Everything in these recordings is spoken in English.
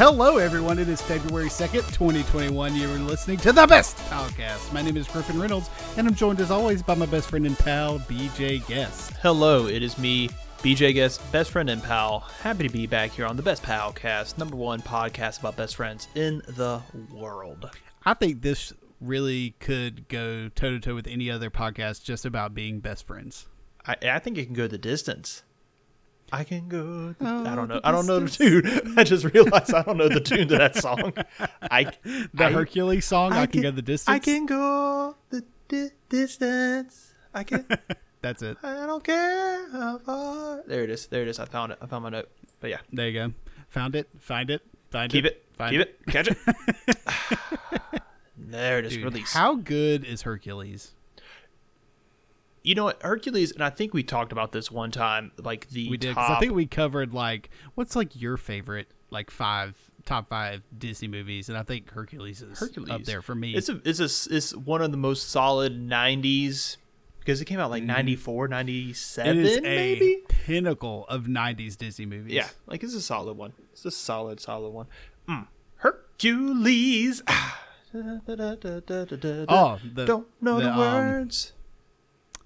Hello, everyone. It is February 2nd, 2021. You're listening to the best podcast. My name is Griffin Reynolds, and I'm joined as always by my best friend and pal, BJ Guest. Hello, it is me, BJ Guest, best friend and pal. Happy to be back here on the Best Pal Cast, number one podcast about best friends in the world. I think this really could go toe to toe with any other podcast just about being best friends. I, I think it can go the distance. I can go. The, Oh, I don't know. I don't know the tune. I just realized I don't know the tune to that song. I The I- Hercules song, I, can, go the distance. I can go the di- distance. I can. That's it. I don't care how far. There it is. There it is. I found it. I found my note. But yeah, There you go. Found it. Find it. Find it. keep it. Find keep it. Catch it. there it is. Dude, Release. How good is Hercules? You know what Hercules, and I think we talked about this one time. Like the We did top. I think we covered like what's like your favorite like five top five Disney movies, and I think Hercules is Hercules up there for me. It's a, it's a, it's one of the most solid '90s because it came out like 94, Mm-hmm. it 97, is a maybe. pinnacle of '90s Disney movies. Yeah, like it's a solid one. It's a solid, solid one. Mm. Hercules. Oh, the don't know the, um, words.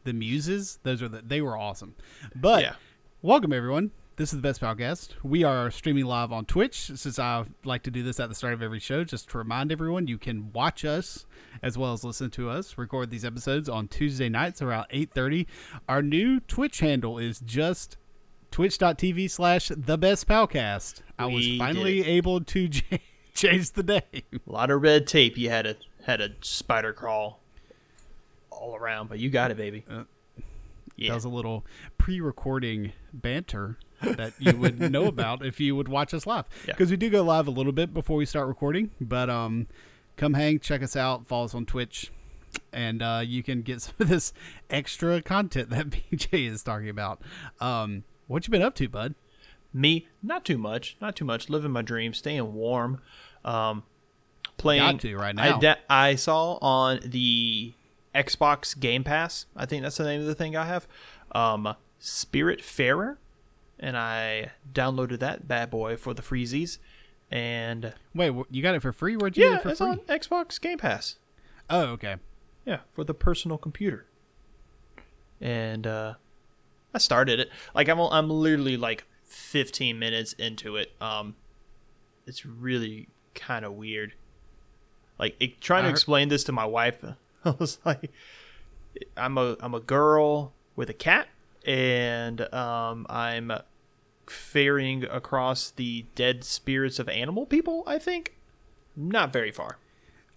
The muses. Those are the they were awesome. But Yeah. welcome everyone. This is the best podcast. We are streaming live on Twitch. Since I like to do this at the start of every show, just to remind everyone, you can watch us as well as listen to us record these episodes on Tuesday nights around eight thirty. Our new Twitch handle is just twitch.tv slash the best palcast. I was finally able to ch- change the name. A lot of red tape. You had a had a spider crawl all around, but you got it, baby. Uh, yeah. That was a little pre-recording banter that you would know about if you would watch us live. Yeah. Because we do go live a little bit before we start recording, but um, come hang, check us out, follow us on Twitch, and uh, you can get some of this extra content that BJ is talking about. Um, what you been up to, bud? Me, not too much, not too much. Living my dream, staying warm. Um, playing. Got to right I, now. da- I saw on the Xbox Game Pass. I think that's the name of the thing I have. Um, Spiritfarer, and I downloaded that bad boy for the freezies. And Wait, you got it for free? Where'd you yeah, get it for it's free? on Xbox Game Pass. Oh, okay. Yeah, for the personal computer. And uh I started it. Like I'm I'm literally like 15 minutes into it. Um it's really kind of weird. Like it, trying to explain this to my wife, I was like I'm a I'm a girl with a cat and um I'm ferrying across the dead spirits of animal people, I think. Not very far.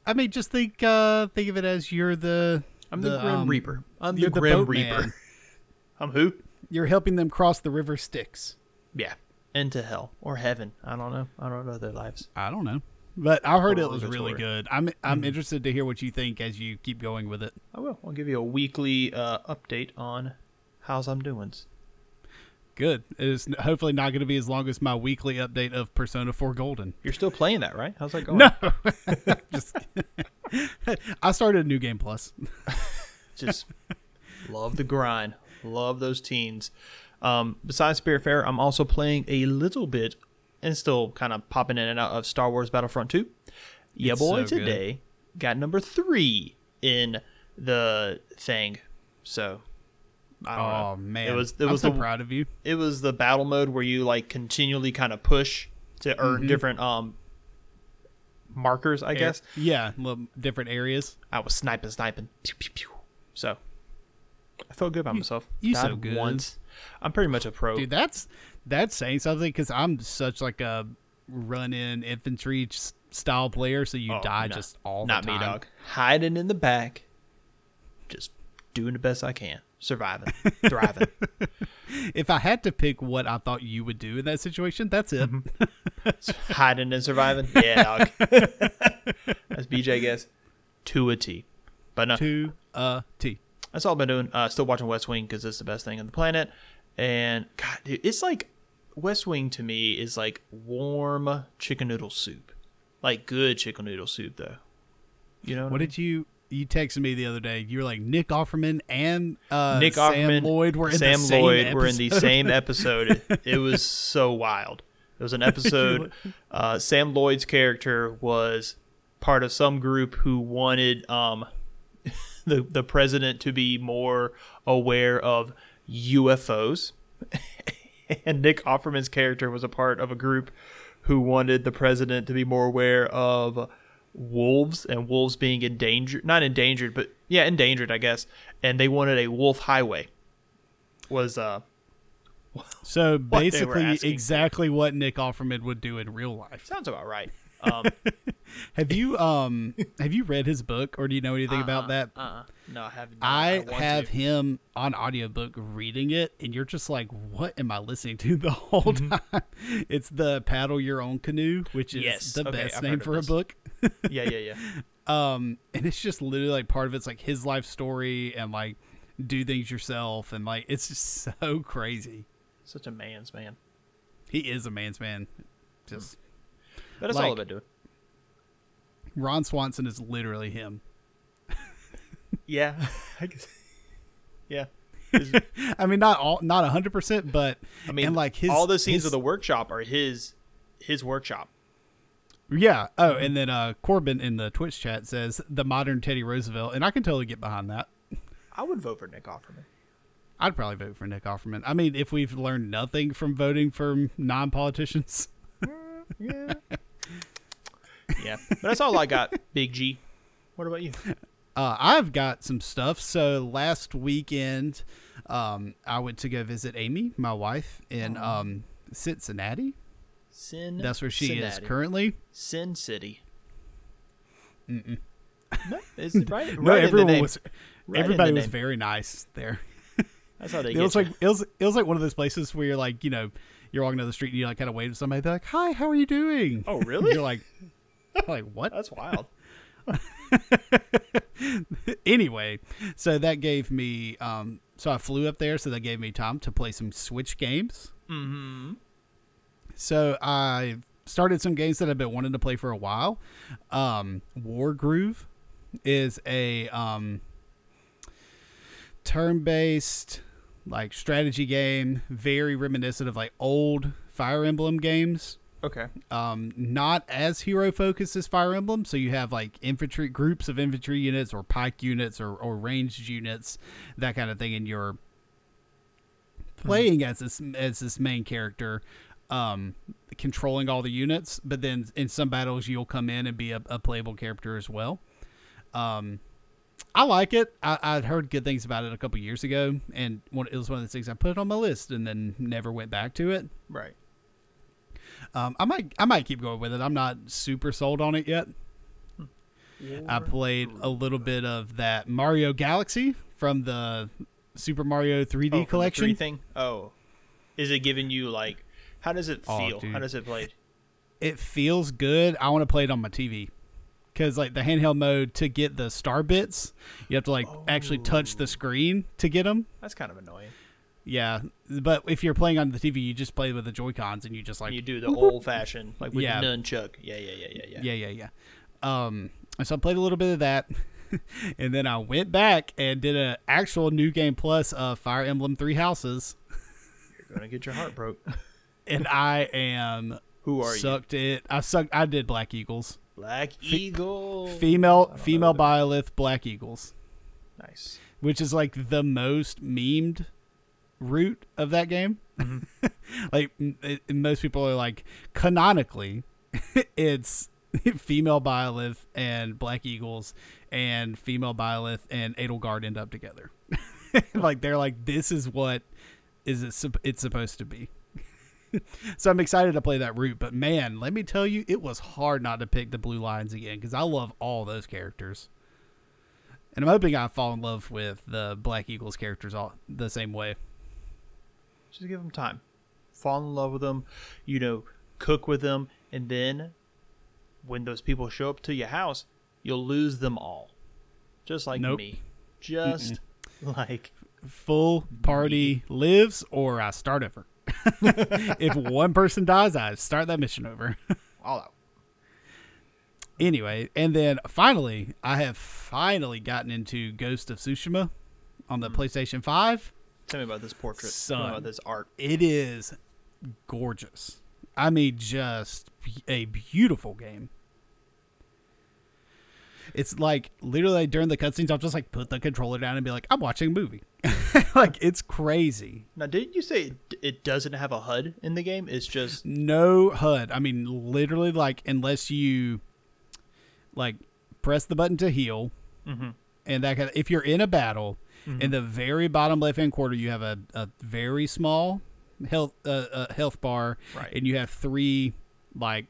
I mean, just think uh, think of it as you're the I'm the, Grim um, Reaper. I'm the Grim Reaper. man. I'm who? You're helping them cross the river Styx. Yeah. Into hell or heaven. I don't know. I don't know their lives. I don't know, but I heard it was really good. I'm I'm interested to hear what you think as you keep going with it. I will. I'll give you a weekly uh, update on how's I'm doing. Good. It's hopefully not going to be as long as my weekly update of Persona 4 Golden. You're still playing that, right? How's that going? No, just I started a new game plus. Just love the grind. Love those teens. Um, besides Spirit Fair, I'm also playing a little bit and still kind of popping in and out of Star Wars Battlefront 2. Yeah, It's boy, so good. today got number three in the thing. So, I don't know. Oh man, it was it I'm was so the proud of you. it was the battle mode where you like continually kind of push to earn Mm-hmm. different um markers. I guess Yeah, different areas. I was sniping, sniping, pew, pew, pew. so I felt good about myself. you Died so good. once. I'm pretty much a pro. Dude, that's that's saying something because I'm such like a run-in infantry style player. So you Oh, die no, just all Not the time. me, dog. Hiding in the back, just doing the best I can, surviving, thriving. If I had to pick what I thought you would do in that situation, that's it. Mm-hmm. Hiding and surviving. Yeah, dog. That's BJ Guest to a T. But no, to a T. that's all I've been doing. Uh, still watching West Wing because it's the best thing on the planet. And God, dude, it's like West Wing to me is like warm chicken noodle soup, like good chicken noodle soup though. You know What I did you you texted me the other day? You were like Nick Offerman and uh, mean? Nick Sam Offerman, Lloyd were in Sam the same Lloyd were in the same episode. it was so wild. It was an episode. uh, Sam Lloyd's character was part of some group who wanted um, the the president to be more aware of UFOs, and Nick Offerman's character was a part of a group who wanted the president to be more aware of wolves and wolves being endangered not endangered but yeah endangered i guess. And they wanted a wolf highway was uh So basically, exactly what Nick Offerman would do in real life. sounds about right um Have you um have you read his book or do you know anything about that? uh no i haven't I want have to. him on audiobook reading it and you're just like what am I listening to the whole Mm-hmm. time? It's the paddle your own canoe, which is Yes, the okay, best I've name for a book. yeah yeah yeah um and it's just literally like part of it's like his life story and like do things yourself and like it's just so crazy. such a man's man He is a man's man. Just but that's Like- all about doing Ron Swanson is literally him. yeah I guess yeah I mean, not all, not hundred percent, but i mean and like his all the scenes his- of the workshop are his his workshop yeah. Oh, and then uh, Corbin in the Twitch chat says the modern Teddy Roosevelt, and I can totally get behind that. i would vote for nick offerman I'd probably vote for Nick Offerman. I mean, if we've learned nothing from voting for non-politicians, yeah yeah but that's all i got big g what about you uh, I've got some stuff. So last weekend, um, I went to go visit Amy, my wife, in um, Cincinnati. sin That's where she is Cincinnati. currently. sin city Mm-mm. no, it's right, No, right in the everyone name. was. Right in everybody the was name. very nice there. That's how they It get was you. like it was it was like one of those places where you're like you know you're walking down the street and you like kind of wave to somebody they're like hi how are you doing Oh, really? you're like like what That's wild. anyway so that gave me um so I flew up there so that gave me time to play some Switch games Mm-hmm. so I started some games that I've been wanting to play for a while um Wargroove is a um turn-based like strategy game very reminiscent of like old fire emblem games Okay. um, not as hero focused as Fire Emblem. So you have like infantry groups of infantry units or pike units or, or ranged units, that kind of thing, and you're playing as this as this main character, um, controlling all the units. But then in some battles, you'll come in and be a, a playable character as well. Um, I like it. I, I'd heard good things about it a couple years ago, and one, it was one of the things I put on my list and then never went back to it. Right. Um, I might I might keep going with it. I'm not super sold on it yet. I played a little bit of that Mario Galaxy from the Super Mario 3D Oh, from the collection. three thing. Oh, is it giving you like? How does it Oh, feel? dude. how does it play? It feels good. I want to play it on my TV because like the handheld mode to get the star bits, you have to like actually touch Oh. the screen to get them. That's kind of annoying. Yeah, but if you're playing on the TV, you just play with the Joy Cons and you just like you do the old fashioned, like with Yeah. the nunchuck. Yeah, yeah, yeah, yeah, yeah. yeah, yeah, yeah. Um, so I played a little bit of that, and then I went back and did an actual new game plus of Fire Emblem Three Houses, You're gonna get your heart broke. and I am Who are you? sucked it. I sucked. I did Black Eagles, Black Eagle. female female Byleth Black Eagles, Nice. which is like the most memed route of that game. Mm-hmm. like it, uh, most people are like canonically, it's female Byleth and Black Eagles and female Byleth and Edelgard end up together. like they're like this is what is it it's supposed to be. so I'm excited to play that route, but man, let me tell you, it was hard not to pick the Blue Lions again because I love all those characters, and I'm hoping I fall in love with the Black Eagles characters all the same way. Just give them time. Fall in love with them. You know, cook with them, and then when those people show up to your house, you'll lose them all. Just like Nope. me. Just like full party lives or I start over. if one person dies, I start that mission over. all out. anyway, and then finally, I have finally gotten into Ghost of Tsushima on the mm. PlayStation 5. Tell me about this portrait. Tell me about this art. It is gorgeous. I mean, just a beautiful game. It's like literally during the cutscenes, I'll just like put the controller down and be like, I'm watching a movie. like it's crazy. Now, didn't you say it, it doesn't have a HUD in the game? It's just No HUD. I mean, literally, like unless you like press the button to heal, Mhm. and that kind of, if you're in a battle, in the very bottom left hand corner, you have a, a very small health uh, uh, health bar, Right. and you have three like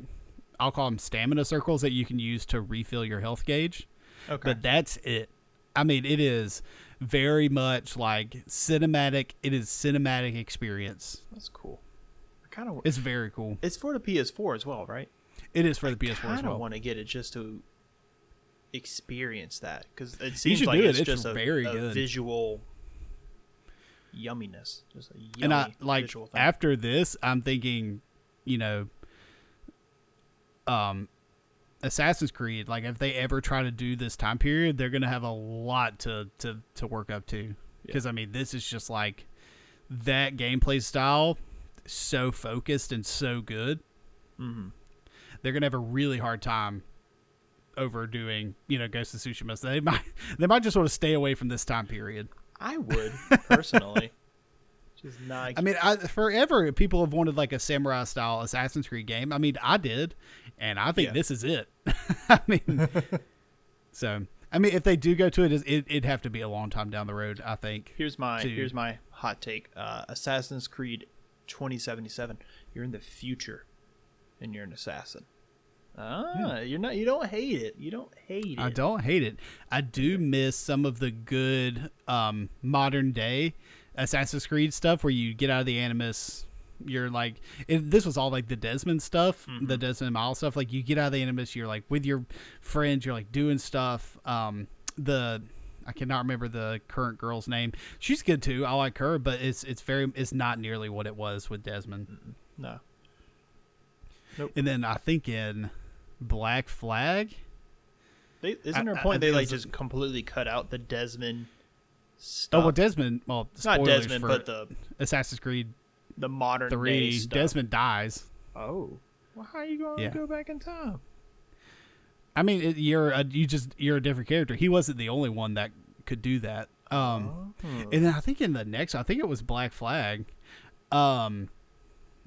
I'll call them stamina circles that you can use to refill your health gauge. okay. But that's it. I mean, it is very much like cinematic. It is cinematic experience. That's cool. I kind of. It's very cool. It's for the PS4 as well, right? It is for the PS4 I as well. want to get it just to experience that because it seems like do it. it's, It's just very a good. visual yumminess. Just a yummy and I like after this, I'm thinking, you know, um, Assassin's Creed. Like if they ever try to do this time period, they're gonna have a lot to to to work up to. Because I mean, this is just like that gameplay style, so focused and so good. Mhm. They're gonna have a really hard time overdoing, you know, Ghost of Tsushima. So they might they might just want to stay away from this time period. I would personally. just not. I mean, I, forever people have wanted like a samurai style Assassin's Creed game. I mean, I did, and I think Yeah. this is it. I mean, so I mean, if they do go to it, it, it'd have to be a long time down the road. I think. here's my to- here's my hot take. Uh, Assassin's Creed 2077. You're in the future, and you're an assassin. Ah, you're not. You don't hate it. You don't hate it. I don't hate it. I do miss some of the good um, modern day Assassin's Creed stuff where you get out of the Animus. You're like, if this was all like the Desmond stuff, the Desmond Miles stuff. Like you get out of the Animus, you're like with your friends, you're like doing stuff. Um, the I cannot remember the current girl's name. She's good too. I like her, but it's it's very it's not nearly what it was with Desmond. No. Nope. And then I think in Black Flag, They, isn't I- there a I- I point they like just completely cut out the Desmond oh well, Desmond. Well, not Desmond, but the Assassin's Creed the modern three, stuff. Desmond dies. Oh, well, how are you going to go back in time? I mean, it, you're a, you just you're a different character. He wasn't the only one that could do that. Um, Oh. and then I think in the next, I think it was Black Flag. Um,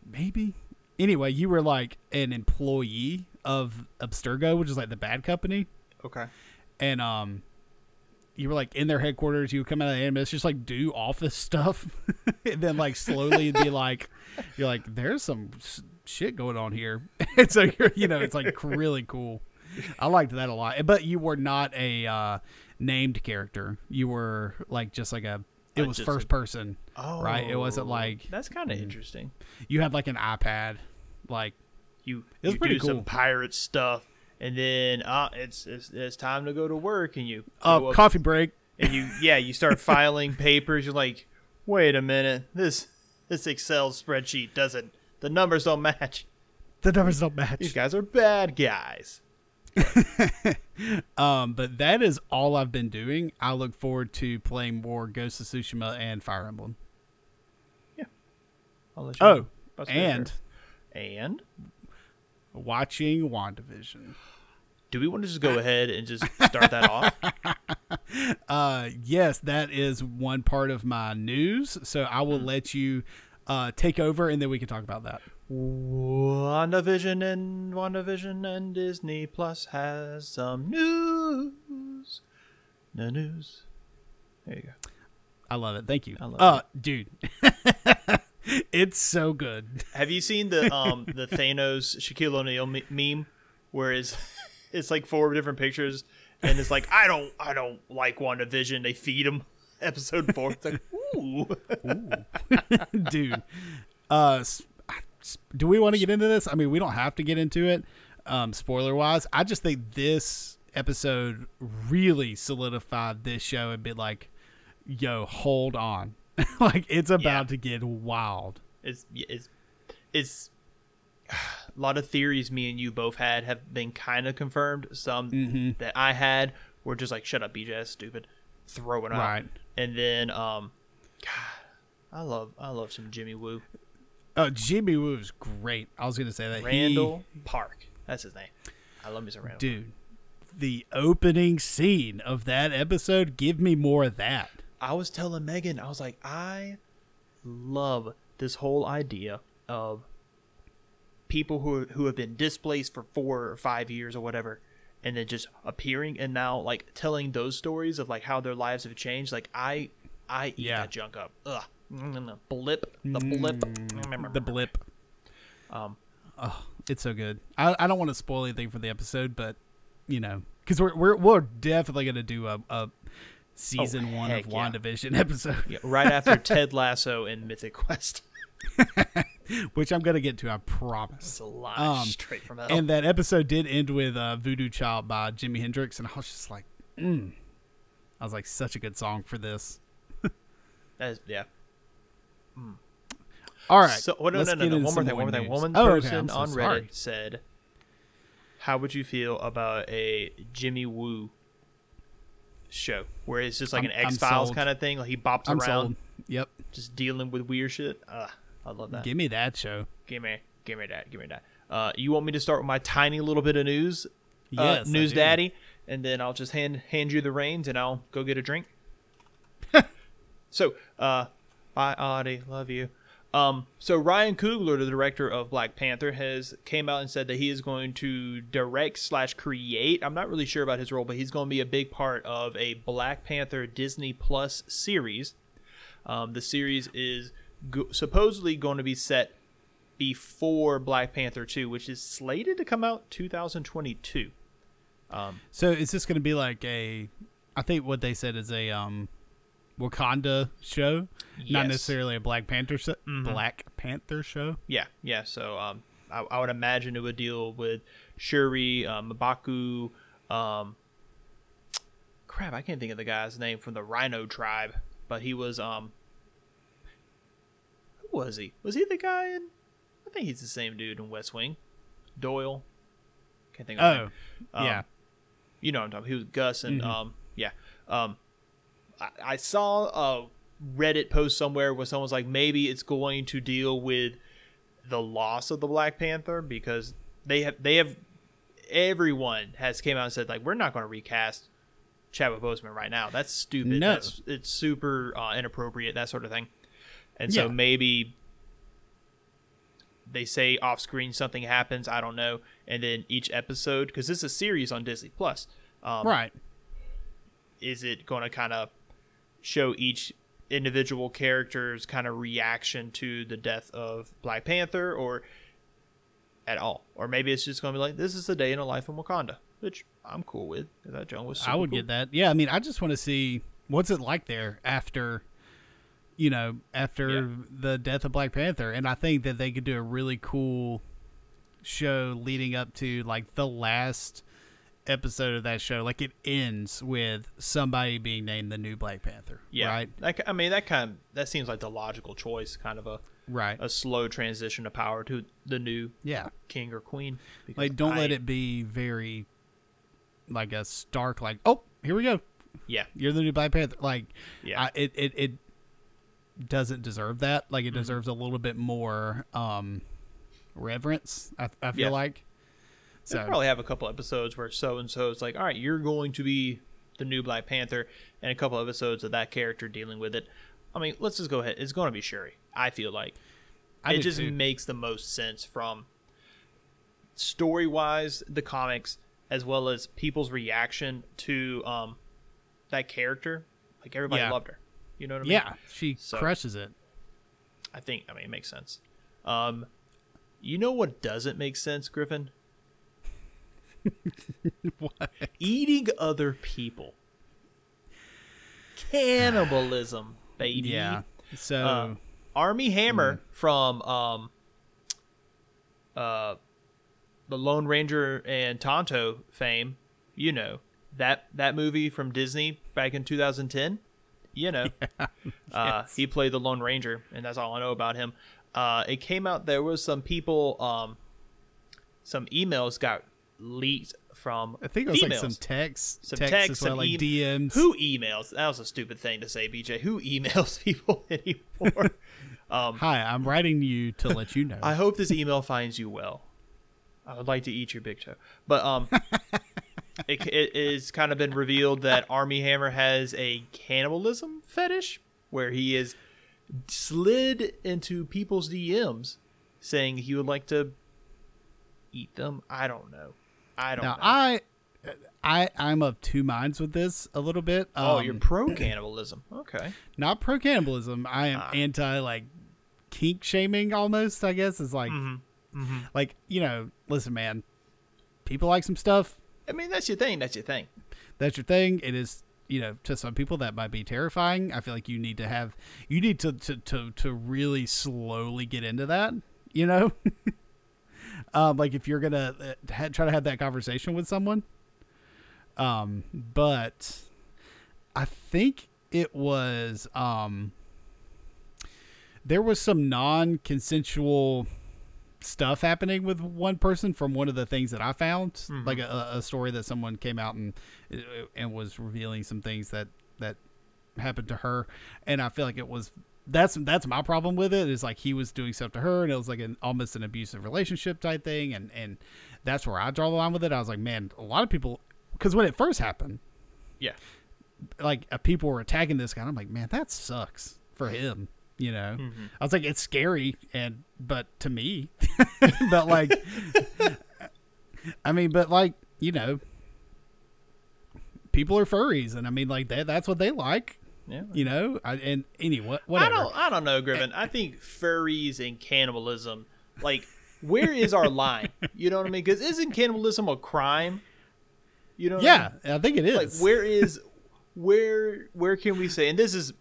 maybe. Anyway, you were like an employee of Abstergo, which is like the bad company, Okay. and um, you were like in their headquarters. You would come out of the animus, just like do office stuff, and then like slowly be like, you're like, there's some s- shit going on here, and so you're, you know, it's like really cool. I liked that a lot, but you were not a uh, named character. You were like just like a. It was first a- person, Oh, right? It wasn't like that's kind of Mhm. interesting. you had like an iPad, like You you do some pirate stuff, and then uh, it's, it's it's time to go to work, and you uh, up- coffee break. and you yeah you start filing papers. You're like, wait a minute, this this Excel spreadsheet doesn't the numbers don't match. The numbers don't match. These guys are bad guys. Um, but that is all I've been doing. I look forward to playing more Ghost of Tsushima and Fire Emblem. You Oh, and and watching WandaVision. do we want to just go ahead and just start that off? Uh, yes, that is one part of my news. So I Hmm. will let you uh, take over, and then we can talk about that. WandaVision and WandaVision and Disney Plus has some news. No news. There you go. I love it. Thank you. I love it. uh, dude, it's so good. Have you seen the um the Thanos Shaquille O'Neal me- meme, where it's it's like four different pictures, and it's like I don't I don't like WandaVision. They feed him. Episode four. It's like ooh. dude. Uh, do we want to get into this? I mean, we don't have to get into it, um, spoiler wise. I just think this episode really solidified this show and be like, "Yo, hold on." like it's about Yeah. to get wild. it's it's it's a lot of theories me and you both had have been kind of confirmed. Some Mhm. that I had were just like, "Shut up, BJ, that's stupid," throw it out. Right. And then, um, God, I love I love some Jimmy Woo. Oh, Jimmy Woo is great. I was gonna say that. He- Randall Park. That's his name. I love me some Randall. dude, the opening scene of that episode. Give me more of that. I was telling Megan, I was like, I love this whole idea of people who who have been displaced for four or five years or whatever, and then just appearing and now like telling those stories of like how their lives have changed. Like I, I eat Yeah. that junk up. Ugh, Mm, blip, the blip, The blip. Um, Oh, it's so good. I, I don't want to spoil anything for the episode, but you know, because we're we're we're definitely gonna do a, a season one of Oh, yeah. WandaVision episode, yeah, right after Ted Lasso and Mythic Quest. which I'm gonna get to. I promise. It's a lot Um, straight from hell. And that episode did end with uh, "Voodoo Child" by Jimi Hendrix, and I was just like, mm. I was like, such a good song for this. That is, yeah. All right, So, oh, no, no, no, no. One more thing. One more thing. One Oh, person I'm so on Reddit sorry. said, "How would you feel about a Jimmy Woo show where it's just like I'm- an X Files kind of thing? Like he bops I'm around, sold. Yep, just dealing with weird shit. Uh, I love that. give me that show. Give me, give me that. Give me that. Uh, you want me to start with my tiny little bit of news? uh, Yes, I news daddy, and then I'll just hand hand you the reins, and I'll go get a drink. so, uh, bye, Audie, love you. Um, so Ryan Coogler, the director of Black Panther, has came out and said that he is going to direct slash create. I'm not really sure about his role, but he's going to be a big part of a Black Panther Disney Plus series. Um, the series is go- supposedly going to be set before Black Panther 2, which is slated to come out 2022. So is this going to be like a? I think what they said is a um, Wakanda show, not necessarily a Black Panther show. Mhm. Black Panther show. Yeah, yeah. So um, I, I would imagine it would deal with Shuri, um, M'Baku, um, crap, I can't think of the guy's name from the Rhino tribe, but he was um, who was he? Was he the guy in? I think he's the same dude in West Wing. Doyle. Can't think of Oh. Um, yeah. you know what I'm talking. He was Gus, and Mhm. um, yeah. Um, I, I saw a Reddit post somewhere where someone's like, maybe it's going to deal with the loss of the Black Panther because they have they have everyone has came out and said like we're not going to recast Chadwick Boseman right now. That's stupid. No. That's it's super uh, inappropriate. That sort of thing. And so maybe they say off screen something happens. I don't know. And then each episode, because this is a series on Disney Plus, um, right. is it going to kind of show each individual character's kind of reaction to the death of Black Panther or at all? Or maybe it's just going to be like, this is a day in the life in Wakanda, which I'm cool with. That John was I would cool. get that. Yeah, I mean, I just want to see what's it like there after, you know, after Yeah. the death of Black Panther, and I think that they could do a really cool show leading up to like the last episode of that show. Like it ends with somebody being named the new Black Panther. Yeah. Right. That, I mean, that kind of, that seems like the logical choice, kind of a, Right. a slow transition of power to the new yeah. king or queen. Like don't let it be very like a stark like oh here we go Yeah. you're the new Black Panther like Yeah. I, it, it it doesn't deserve that. Like Mm-hmm. it deserves a little bit more um reverence. I, I feel Yeah. like. So probably have a couple episodes where so and so is like, all right, you're going to be the new Black Panther, and a couple episodes of that character dealing with it. I mean, let's just go ahead. It's going to be Shuri. I feel like I it just too. makes the most sense from story wise, the comics, as well as people's reaction to um that character. Like everybody Yeah. loved her. You know what I mean? yeah, she So- crushes it. I think. I mean, it makes sense. Um, you know what doesn't make sense, Griffin? Eating other people. Cannibalism, baby. Yeah. So Uh, Armie Hammer Hmm. from um uh the Lone Ranger and Tonto fame, you know. That that movie from Disney back in 2010, you know. Uh Yes. he played the Lone Ranger and that's all I know about him. Uh it came out there was some people um some emails got leaked from I think it was females. like some text, Some text text, as well, some like e- DMs. Who emails? That was a stupid thing to say, BJ. Who emails people anymore? Um, Hi, I'm writing you to let you know. I hope this email finds you well. I would like to eat your big toe, but um, it, it is kind of been revealed that Armie Hammer has a cannibalism fetish, where he is slid into people's DMs saying he would like to eat them. I don't know. I don't now know. I, I, I'm of two minds with this a little bit. oh, Um, you're pro cannibalism. Okay. not pro cannibalism. I am Ah. anti like kink shaming almost. I guess is like, Mm-hmm. like you know, listen, man. People like some stuff. I mean, that's your thing. That's your thing. That's your thing. It is, you know, to some people that might be terrifying. I feel like you need to have, you need to to to, to really slowly get into that. You know, um, like if you're gonna uh, ha- try to have that conversation with someone. Um, but I think it was um there was some non-consensual stuff happening with one person from one of the things that I found, like a, a story that someone came out and and was revealing some things that that happened to her, and I feel like it was that's that's my problem with it is like he was doing stuff to her and it was like an almost an abusive relationship type thing and and that's where I draw the line with it. I was like, man, a lot of people because when it first happened, Yeah. like uh, people were attacking this guy. I'm like, man, that sucks for him. You know, Mm-hmm. I was like, it's scary, and but to me, but like, I mean, but like, you know, people are furries, and I mean, like that. That's what they like. Yeah. You know, I, and anyway, I whatever. don't. I don't know, Griffin. I think furries and cannibalism, like, where is our line? You know what I mean? Because isn't cannibalism a crime? You know? what I yeah, mean? I think it is. Like, where is, where, where can we say? And this is,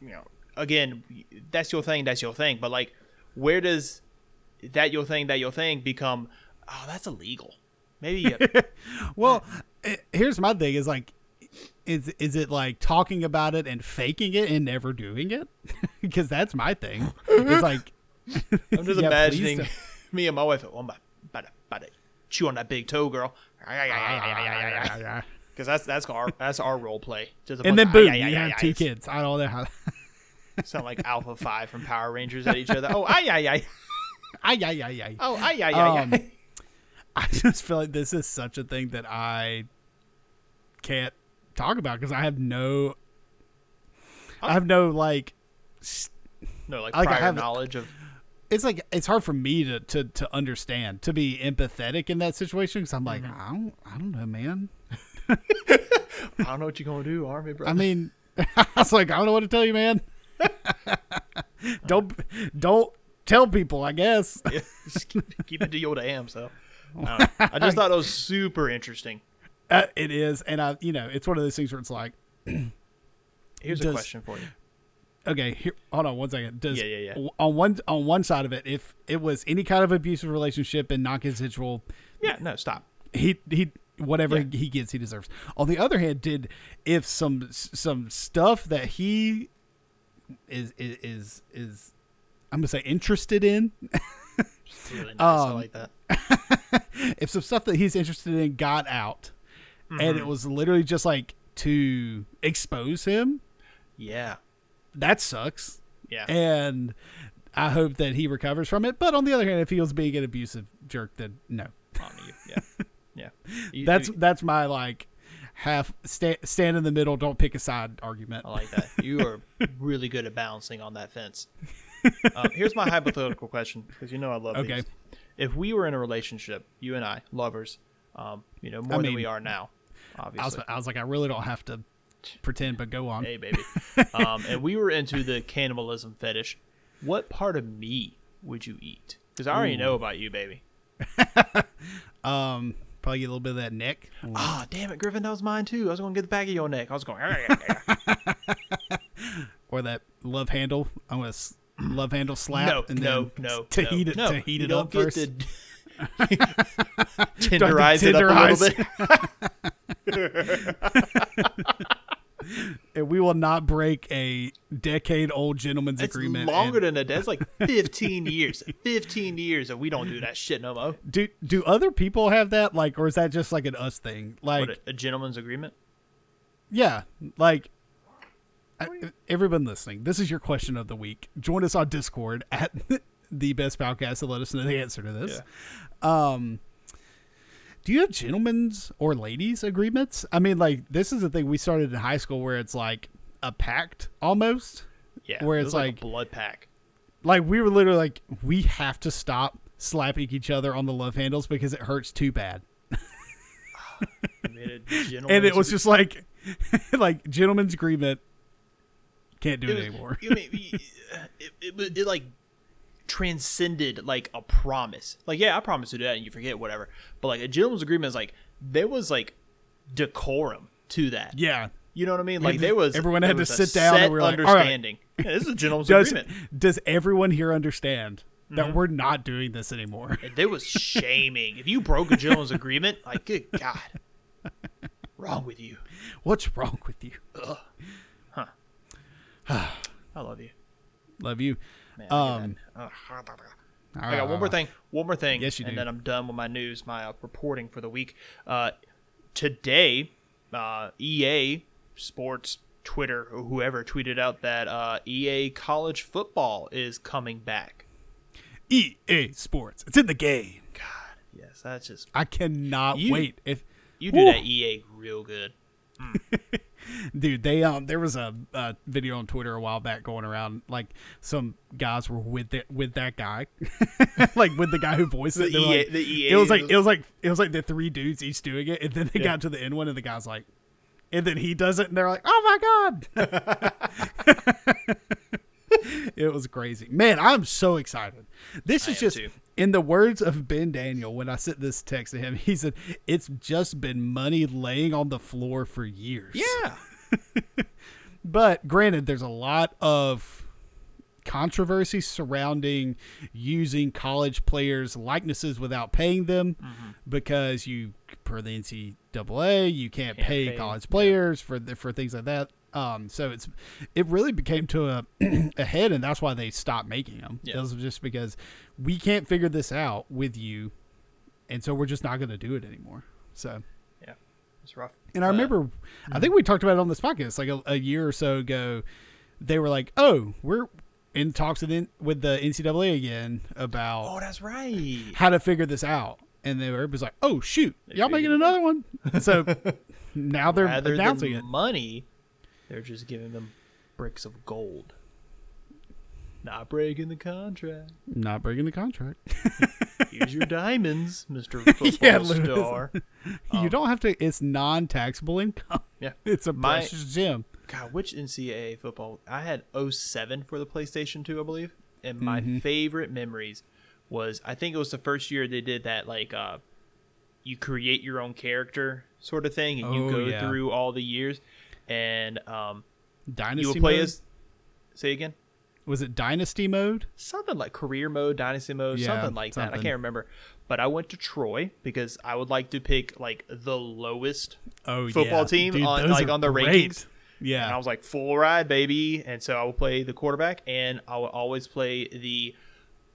you know, again, that's your thing. That's your thing. But like, where does that your thing? That your thing become? Oh, that's illegal. Maybe. Well, eh, here's my thing: is like, is is it like talking about it and faking it and never doing it? Because that's my thing. It's like I'm just Yeah, imagining me and my wife. Oh, I'm about, to, about to chew on that big toe, girl. Because that's that's our that's our role play. Just a then of boom, you have two kids. I don't know how. Sound like Alpha Five from Power Rangers at each other. Oh, ay ay ay. Ay ay ay ay. Oh, ay ay ay Um, ay. I just feel like this is such a thing that I can't talk about because I have no. I have no like. No, like like I prior have- knowledge of. It's like it's hard for me to to, to understand to be empathetic in that situation because I'm like Mm-hmm. I don't I don't know man. I don't know what you're gonna do, Army bro. I mean, I was like I don't know what to tell you, man. don't don't tell people. I guess. Just keep, keep it to your damn self. I, don't. I just thought it was super interesting. Uh, it is, and I, you know, it's one of those things where it's like, Here's a question for you. okay, here, hold on one second. Does Yeah, yeah, yeah. on one on one side of it, if it was any kind of abusive relationship and non-consensual, Yeah, no, stop. he he whatever Yeah. he gets, he deserves. On the other hand, did if some some stuff that he is is is, is I'm gonna say interested in, really nice. I Um, like that. if some stuff that he's interested in got out, and Mm-hmm. it was literally just like to expose him, Yeah, that sucks. yeah. and I hope that he recovers from it. But on the other hand, if he was being an abusive jerk, then no. on you. Yeah, yeah. You- That's you- that's my like half sta- stand in the middle, don't pick a side argument. I like that. You are really good at balancing on that fence. Um, here's my hypothetical question, because you know I love Okay. these. If we were in a relationship, you and I, lovers, um, you know, more than mean, we are now, I was. I was like, I really don't have to pretend, but go on. hey, baby. Um, and we were into the cannibalism fetish. What part of me would you eat? Because I already know about you, baby. Um, probably get a little bit of that neck. Ah, damn it, Griffin, that was mine too. I was going to get the back of your neck. I was going. or that love handle. I'm gonna love handle slap. no, and no, then no, to no, heat it no. to heat it don't up get first. to tenderize it up a little bit. And we will not break a decade old gentleman's It's agreement. longer and- than a day. It's like 15 years. 15 years, and we don't do that shit no more. do do other people have that like, or is that just like an us thing? Like, What, a, gentleman's agreement? yeah, like I- everyone listening, this is your question of the week. Join us on Discord at the best podcast and let us know the answer to this. Um, do you have gentlemen's or ladies agreements? I mean, like this is the thing we started in high school where it's like a pact almost. Yeah, Where it it's like, like- a blood pack. Like we were literally like, we have to stop slapping each other on the love handles because it hurts too bad. And it was just like, like gentlemen's agreement. Can't do it, it was- anymore. you mean- it, it, it like transcended like a promise. Like, yeah, I promise to do that, and you forget whatever. But like a gentleman's agreement is like there was like decorum to that. Yeah. You know what I mean? Like there was everyone there had to was a sit down and we were like, understanding. Yeah, this is a gentleman's Does agreement. does everyone here understand that Mm-hmm. we're not doing this anymore? And there was shaming. if you broke a gentleman's agreement, like good God, wrong with you? What's wrong with you? Ugh. Huh. I love you. Love you. Man, Um, get I got one more thing. One more thing. Yes, you and do. then I'm done with my news, my uh, reporting for the week. Uh, today, uh, EA Sports Twitter or whoever tweeted out that uh, EA College Football is coming back. EA Sports. It's in the game. God, yes, that's just I cannot You- wait. If you do Woo. that EA real good. dude, they um, there was a, a video on Twitter a while back going around. Like some guys were with it with that guy, like with the guy who voiced it. The EA like- the EA it was like it was like it was like the three dudes each doing it, and then they Yeah. got to the end one, and the guy's like, and then he does it, and they're like, "Oh my god!" it was crazy, man. I'm so excited. This I is just too. in the words of Ben Daniel when I sent this text to him. He said, "It's just been money laying on the floor for years." Yeah. But granted, there's a lot of controversy surrounding using college players' likenesses without paying them Mm-hmm. because you, per the NCAA, you can't, Can't pay, pay, college players for for things like that. Um, so it's it really became to a a head, and that's why they stopped making them. Yeah. It was just because we can't figure this out with you, and so we're just not going to do it anymore. So. Yeah. It's rough. And I But- remember, I think we talked about it on this podcast like a, a year or so ago. They were like, "Oh, we're in talks with, in, with the NCAA again about Oh, that's right. how to figure this out." And they were everybody's like, "Oh shoot, y'all making it another one?" So now they're Rather announcing it. money, they're just giving them bricks of gold. Not breaking the contract. Not breaking the contract. Here's your diamonds, Mr. Football Yeah. Star. you don't have to. It's non-taxable income. Yeah. It's a My- precious gem. God, which NCAA football? I had 07 for the PlayStation 2, I believe. And my Mm-hmm. favorite memories was I think it was the first year they did that like uh you create your own character sort of thing and you Oh, go yeah. through all the years and um Dynasty you will play mode? as say again Was it dynasty mode? something like career mode, dynasty mode, Yeah, something like that. I can't remember. But I went to Troy because I would like to pick like the lowest Oh, Football yeah. team Dude, on- like, on the great. rankings. Yeah. And I was like, full ride, baby. And so I will play the quarterback, and I will always play the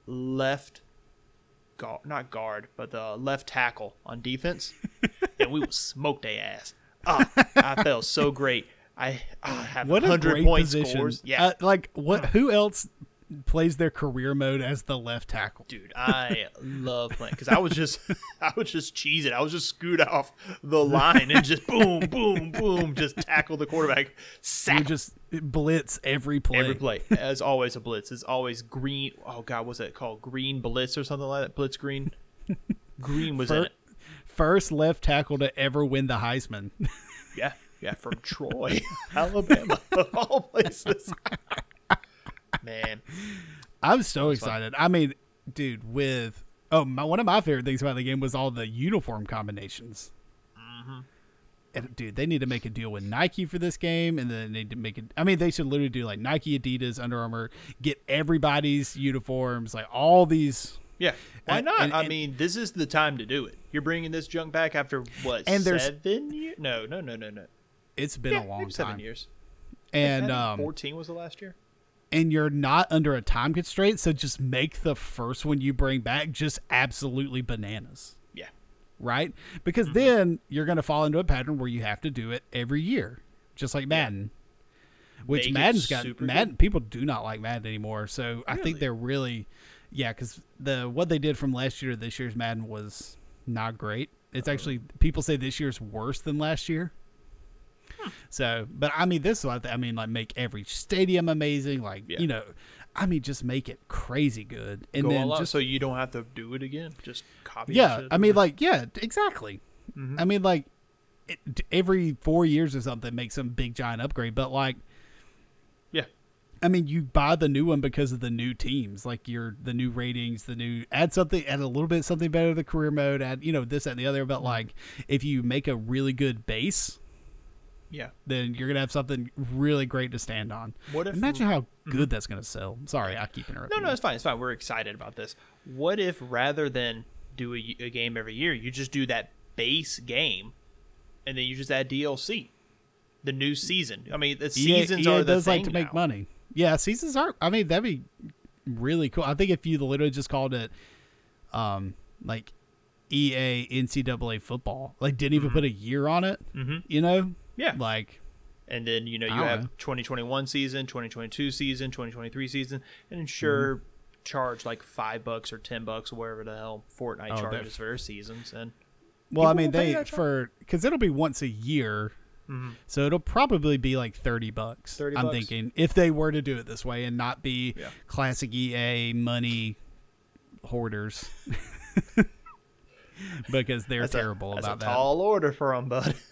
left guard, not guard, but the left tackle on defense. and we will smoke their ass. Ah, I felt so great. I, I have what a 100 great point position. scores. Yeah. Uh, like what? Who else plays their career mode as the left tackle? Dude, I love playing because I was just, I was just cheesing. I was just scoot off the line and just boom, boom, boom, just tackle the quarterback, You just blitz every play. Every play, as always, a blitz. It's always green. Oh God, what's that called? Green blitz or something like that. Blitz green. Green was in it. First left tackle to ever win the Heisman. Yeah, yeah, from Troy, Alabama, of all places. Man, I'm so excited. I mean, dude, with oh, my, one of my favorite things about the game was all the uniform combinations. Mm-hmm. And dude, they need to make a deal with Nike for this game, and then they need to make it. I mean, they should literally do like Nike, Adidas, Under Armour, get everybody's uniforms, like all these. Yeah, why And- not? and- I and- mean, this is the time to do it. You're bringing this junk back after what? And there's- seven years? No, no, no, no, no. It's been Yeah, a long maybe seven years. and um, fourteen was the last year. and you're not under a time constraint, so just make the first one you bring back just absolutely bananas. Yeah, right? Because Mm-hmm. then you're going to fall into a pattern where you have to do it every year, just like Madden. which make Madden's got Madden. People do not like Madden anymore, so I think they're really, yeah, because the what they did from last year to this year's Madden was not great. It's Uh-huh. actually people say this year's worse than last year. So, but I mean, this is I mean, like make every stadium amazing, like Yeah. you know, I mean, just make it crazy good, and Go then just so you don't have to do it again. Just copy. yeah, I mean, like yeah, exactly. Mhm. I mean, like it, every four years or something, make some big giant upgrade. But like, I mean, you buy the new one because of the new teams, like your the new ratings, the new add something, add a little bit something better to the career mode, add you know this that, and the other. Mm-hmm. But like, if you make a really good base, yeah. then you're gonna have something really great to stand on. What if Imagine how good that's gonna sell. Sorry, I keep interrupting. No, no, it's fine. It's fine. We're excited about this. What if rather than do a, a game every year, you just do that base game, and then you just add DLC, the new season? I mean, the EA seasons EA are the does thing like to make now. money. Yeah, seasons are. I mean, that'd be really cool. I think if you literally just called it, um, like EA NCAA football, like didn't even put a year on it. Mhm. You know, Yeah, like and then you know you have know. 2021 season, 2022 season, 2023 season, and then sure Mm-hmm. charge like five bucks or ten bucks or whatever the hell Fortnite Oh, charges for their seasons. And well, I mean they for because it'll be once a year. So it'll probably be like thirty bucks. 30 I'm bucks? thinking if they were to do it this way and not be Yeah. classic EA money hoarders, because they're that's a- terrible that's about a that. tall order for them, bud.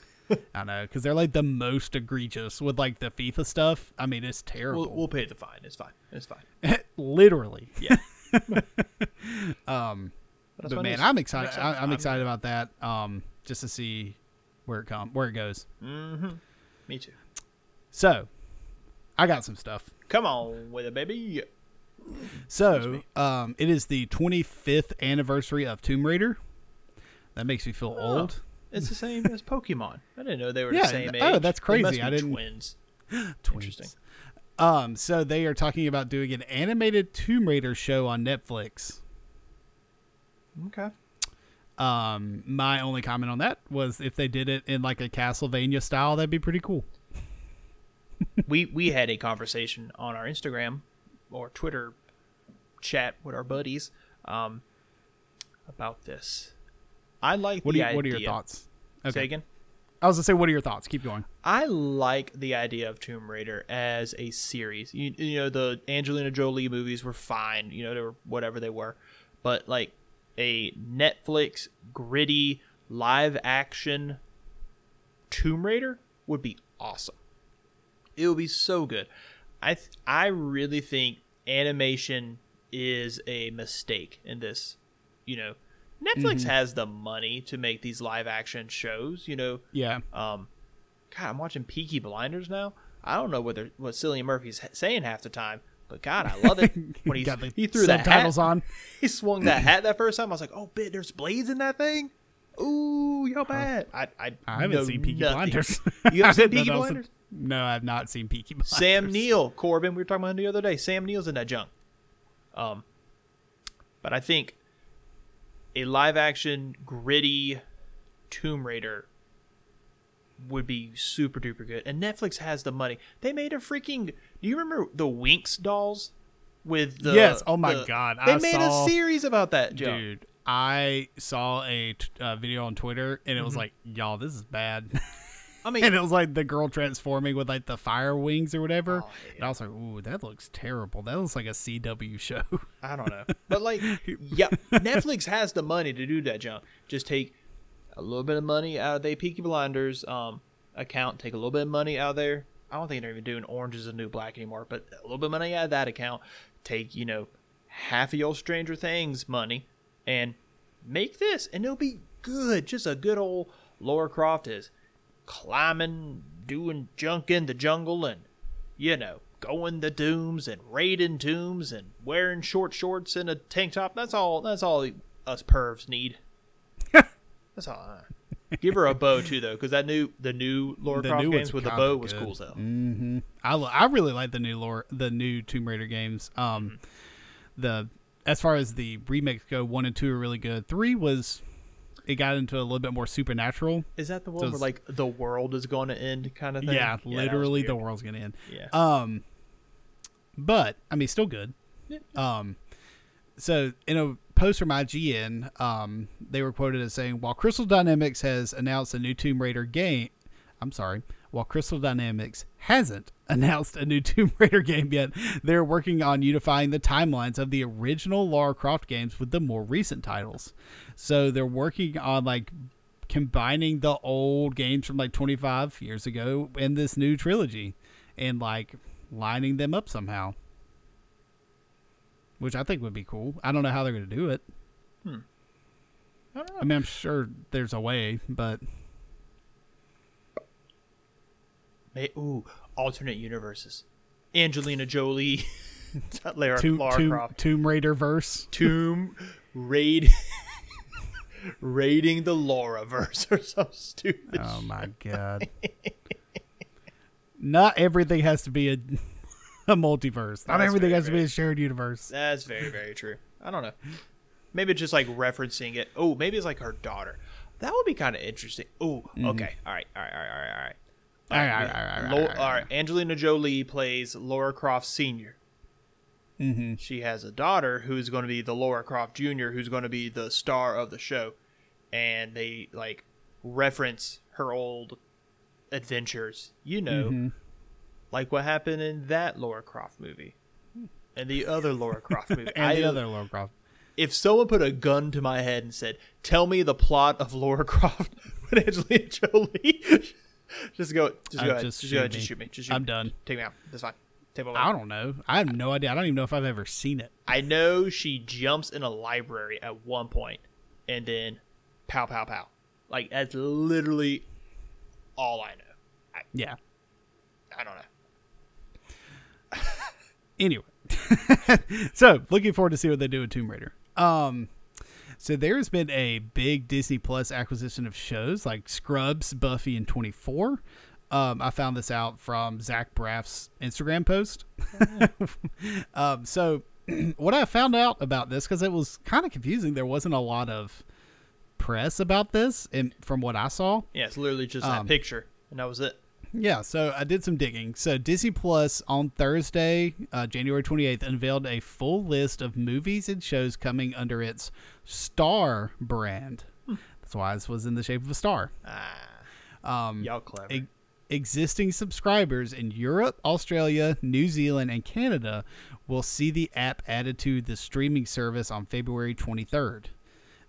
I know because they're like the most egregious with like the FIFA stuff. I mean, it's terrible. we'll, we'll pay the fine. It's fine. It's fine. Literally. Yeah. Um, But, but what it man, is. I'm excited. I, I'm I'm- excited about that. Um, just to see where it come where it goes. Mm-hmm. Me too. So, I got some stuff. Come on with it, baby. So, um, it is the 25th anniversary of Tomb Raider. That makes me feel Oh. old. It's the same as Pokemon. I didn't know they were Yeah, the same age. oh, that's crazy. I didn't- Twins. Interesting. Um, so they are talking about doing an animated Tomb Raider show on Netflix. Okay. Um, my only comment on that was if they did it in like a Castlevania style, that'd be pretty cool. we we had a conversation on our Instagram or Twitter chat with our buddies um, about this. I like What the do you, what are your thoughts? Say again. I was gonna say, what are your thoughts? Keep going. I like the idea of Tomb Raider as a series. You, you know, the Angelina Jolie movies were fine. You know, they were whatever they were, but like a Netflix gritty live action Tomb Raider would be awesome. It would be so good. I th- I really think animation is a mistake in this. You know, Netflix has the money to make these live action shows. You know, Yeah. um, God, I'm watching Peaky Blinders now. I don't know what they're, what Cillian Murphy's saying half the time, but God, I love it when he he threw that hat. on. He swung that hat that first time. I was like, oh, bit, there's blades in that thing. Ooh, yo, bad. I I, I haven't seen Peaky nothing. Blinders. You haven't seen Peaky that was a- Blinders? no, I've not seen Peaky Blinders. Sam Neill, Corbin. We were talking about him the other day. Sam Neill's in that junk. Um, but I think a live action gritty Tomb Raider would be super duper good. And Netflix has the money. They made a freaking. Do you remember the Winx dolls with the? Yes. Oh my the- God, They I made saw- a series about that junk. Dude, I saw a t- uh, video on Twitter and it Mm-hmm. was like, y'all, this is bad. I mean, and it was like the girl transforming with like the fire wings or whatever. Oh, And I was like, ooh, that looks terrible. That looks like a CW show. I don't know. But like, yeah, Netflix has the money to do that junk. Just take a little bit of money out of the Peaky Blinders um, account. Take a little bit of money out of there. I don't think they're even doing Orange is the New Black anymore. But a little bit of money out of that account. Take you know half of your Stranger Things money and make this, and it'll be good. Just a good old Laura Croft is climbing, doing junk in the jungle, and you know, going the dooms and raiding tombs and wearing short shorts and a tank top. That's all. That's all us pervs need. That's all. Give her a bow too, though, because that new the new Laura The Croft new games with the bow was good. cool as hell. hmm I, lo- I really like the new lore, the new Tomb Raider games. Um, Mm-hmm. the as far as the remakes go, one and two are really good. Three was it got into a little bit more supernatural. Is that the one So where like the world is going to end kind of thing? Yeah, that was literally the world's gonna end. Yeah. Um, but I mean, still good. Yeah. Um, so in a post from IGN, um, they were quoted as saying, "While Crystal Dynamics has announced a new Tomb Raider game, I'm sorry, while Crystal Dynamics hasn't announced a new Tomb Raider game yet, they're working on unifying the timelines of the original Lara Croft games with the more recent titles. So they're working on like." combining the old games from like 25 years ago in this new trilogy and like lining them up somehow which i think would be cool i don't know how they're going to do it hmm. I don't know. i mean i'm sure there's a way but May- Ooh, alternate universes. Angelina Jolie, Lara, tomb, Lara tomb, Croft, tomb raider verse Tomb raid, raiding the Laura verse or some stupid. oh my god not everything has to be a, a multiverse not That's everything very, has to be a shared universe That's very very true. I don't know. Maybe just like referencing it. Oh, maybe it's like her daughter. That would be kind of interesting. Oh, okay. All right. All right. All right. All right. All right. All right, all, right, all, right, all, right, all, right. all right, Angelina Jolie plays Laura Croft Senior. Mm-hmm. She has a daughter who's going to be the Laura Croft Junior, who's going to be the star of the show, and they like reference her old adventures. You know, Mm-hmm. Like what happened in that Laura Croft movie, and the other Laura Croft movie. and the other Laura Croft. if someone put a gun to my head and said, "Tell me the plot of Laura Croft with Angelina Jolie," just go, just go ahead, just just, go ahead, just me. shoot me, just shoot I'm me. done. Take me out. That's fine. Take me I don't know. I have no idea. I don't even know if I've ever seen it. I know she jumps in a library at one point, and then pow, pow, pow. Like that's literally all I know. I, Yeah. I don't know. Anyway, so looking forward to see what they do with Tomb Raider. Um, so there's been a big Disney Plus acquisition of shows like Scrubs, Buffy, and 24. Um, I found this out from Zach Braff's Instagram post. um, so what I found out about this because it was kind of confusing. There wasn't a lot of press about this, and from what I saw, Yeah, it's literally just Um, that picture, and that was it. Yeah, so I did some digging. So Disney Plus on Thursday, uh, January 28th, unveiled a full list of movies and shows coming under its Star brand. That's why this was in the shape of a star. Ah, Um, y'all clever. e- existing subscribers in Europe, Australia, New Zealand, and Canada will see the app added to the streaming service on February 23rd.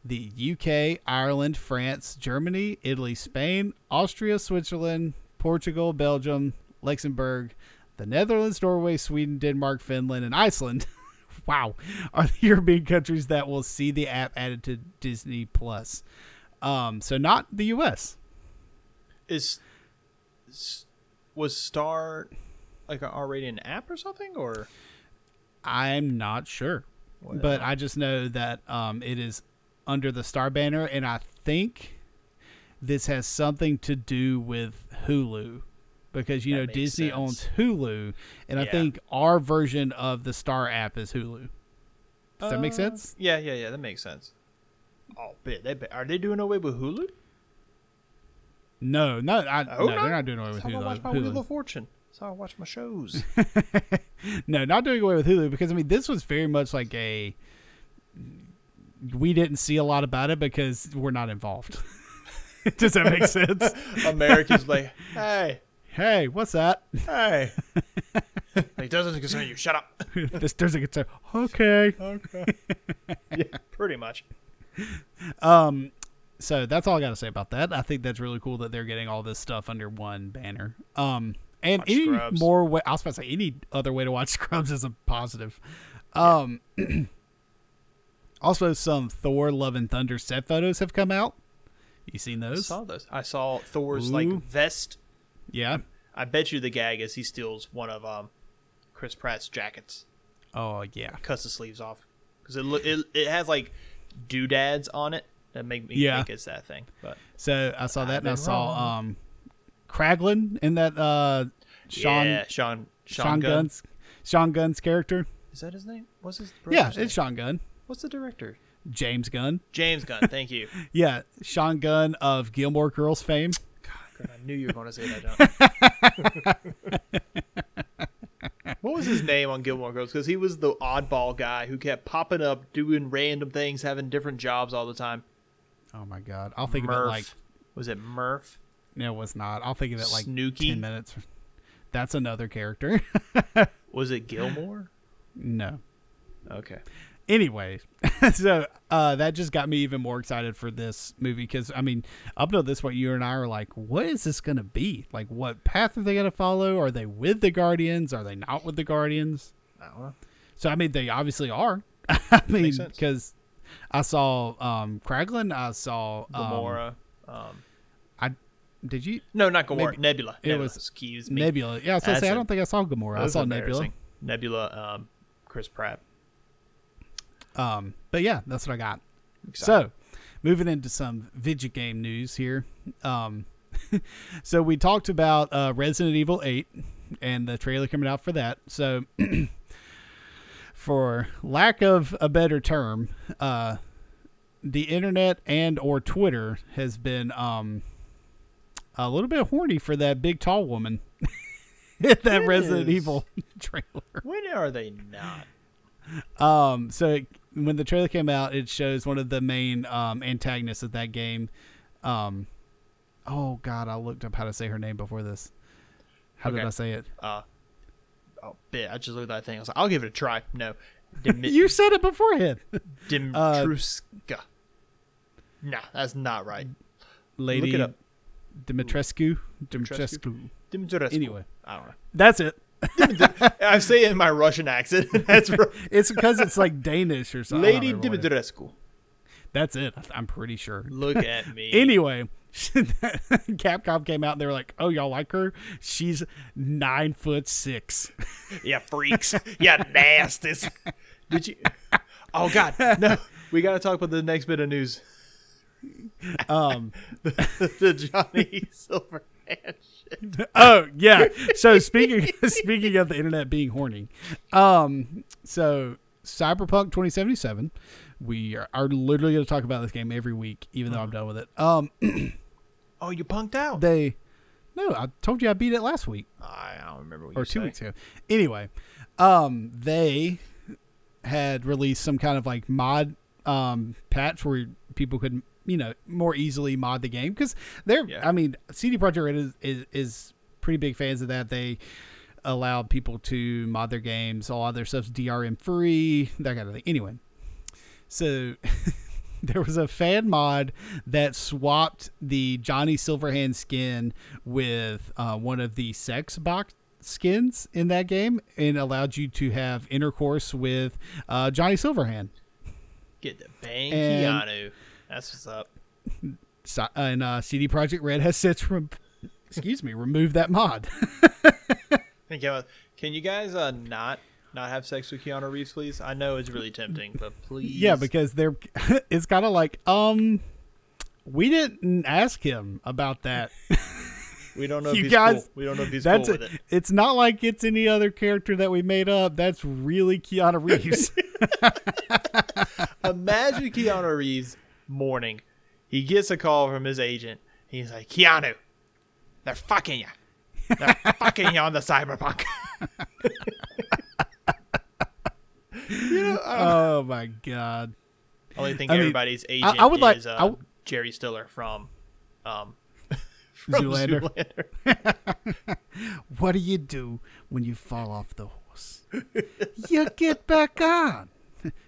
The UK, Ireland, France, Germany, Italy, Spain, Austria, Switzerland, Portugal, Belgium, Luxembourg, the Netherlands, Norway, Sweden, Denmark, Finland, and Iceland. wow, are the European countries that will see the app added to Disney Plus. Um, so not the US. is, is was Star like an R-rated app or something, or I'm not sure, but I just know that um, it is under the Star banner, and I think this has something to do with Hulu, because you That know Disney sense. owns Hulu, and I think our version of the Star app is Hulu. Does that make Uh, sense? Yeah, yeah, yeah. That makes sense. Oh, bit. They are they doing away with Hulu? No, no, I, Oh, no, they're not doing away with how I Hulu. watch my Wheel of Fortune. How I watch my shows. no, not doing away with Hulu because I mean this was very much like a. We didn't see a lot about it because we're not involved. Does that make sense? Americans like, hey, hey, what's that? hey. like doesn't concern you. Shut up. this doesn't to okay. Okay. yeah, pretty much. Um, so that's all I got to say about that. I think that's really cool that they're getting all this stuff under one banner. Um, and Watch any Scrubs. more way, I was about to say any other way to watch Scrubs is a positive. Um, also some Thor: Love and Thunder set photos have come out. You seen those? I saw those. I saw Thor's Ooh. like vest. Yeah. I bet you the gag is he steals one of um Chris Pratt's jackets, Oh yeah. cuts the sleeves off because it, look it it has like doodads on it that make me Yeah. think it's that thing. But So I saw that, I've and I saw wrong. um, Kraglin in that uh, Sean yeah, Sean Sean, Sean Gunn. Gunn's Sean Gunn's character. Is that his name? What's his Yeah, brother's name? it's Sean Gunn. What's the director? James Gunn. James Gunn. Thank you. Yeah, Sean Gunn of Gilmore Girls fame. God, I knew you were going to say that. What was his name on Gilmore Girls? Because he was the oddball guy who kept popping up, doing random things, having different jobs all the time. Oh my god, I'll think Murph. of it like was it Murph? no, it was not. I'll think of it like Snooky? ten minutes. That's another character. Was it Gilmore? no. Okay. Anyway, so uh, that just got me even more excited for this movie because I mean, up until this point, you and I are like, "What is this going to be? Like, what path are they going to follow? Are they with the Guardians? Are they not with the Guardians?" I. So I mean, they obviously are. I mean, because I saw um, Kraglin, I saw um, Gamora. Um, I Did you no, not Gamora. maybe- Nebula. it Nebula. was Excuse me. Nebula? Yeah, I was gonna say I don't think I saw Gamora. I saw Nebula. Nebula. Um, Chris Pratt. Um, but yeah, that's what I got. So, moving into some video game news here. Um, so we talked about uh, Resident Evil 8 and the trailer coming out for that. So, for lack of a better term, uh, the internet and or Twitter has been um, a little bit horny for that big tall woman. In that Resident is. Evil trailer. when are they not? Um, so it, when the trailer came out, it shows one of the main um, antagonists of that game. Um, oh God, I looked up how to say her name before this. How did I say it? Uh, oh, bit. I just looked at that thing. I was like, I'll give it a try. No. You said it beforehand, uh, nah, that's not right. Lady Look it up. Dimitrescu. Dimitrescu? Dimitrescu. Dimitrescu. Anyway, I don't know. that's it. I say it in my Russian accent. That's right. It's because it's like Danish or something. Lady Dimitrescu. That's it. I'm pretty sure. Look at me. Anyway, Capcom came out and they were like, "Oh, y'all like her? She's nine foot six. Yeah, freaks. yeah, nasties. Did you? Oh God, no. We got to talk about the next bit of news. Um, the Johnny Silverhand shit. oh yeah. So speaking speaking of the internet being horny, um, so Cyberpunk 2077, we are, are literally going to talk about this game every week, even though I'm done with it. Um, Oh, you punked out. they, no, I told you I beat it last week I don't remember what or you two say. weeks ago. Anyway, um, they had released some kind of like mod um patch where people could you know more easily mod the game because they're Yeah. I mean CD Projekt Red is, is is pretty big fans of that. They allowed people to mod their games. All other stuff's DRM free, that kind of thing. Anyway, so there was a fan mod that swapped the Johnny Silverhand skin with uh, one of the sex box skins in that game and allowed you to have intercourse with uh, Johnny Silverhand. Get the bang And- Keanu. That's what's up. So, and uh, CD Projekt Red has since, rem- excuse me, removed that mod. Can you guys uh, not not have sex with Keanu Reeves, please? I know it's really tempting, but please. yeah, because they're it's kind of like um, we didn't ask him about that. we don't know if you he's guys- cool. We don't know if he's That's cool with it. it's not like it's any other character that we made up. That's really Keanu Reeves. Imagine Keanu Reeves morning. He gets a call from his agent. He's like, Keanu, they're fucking you. They're fucking you on the cyberpunk. you know, oh my god. only think I mean, everybody's agent I would like- is uh, I w- Jerry Stiller from um from Zoolander. Zoolander. What do you do when you fall off the horse? you get back on.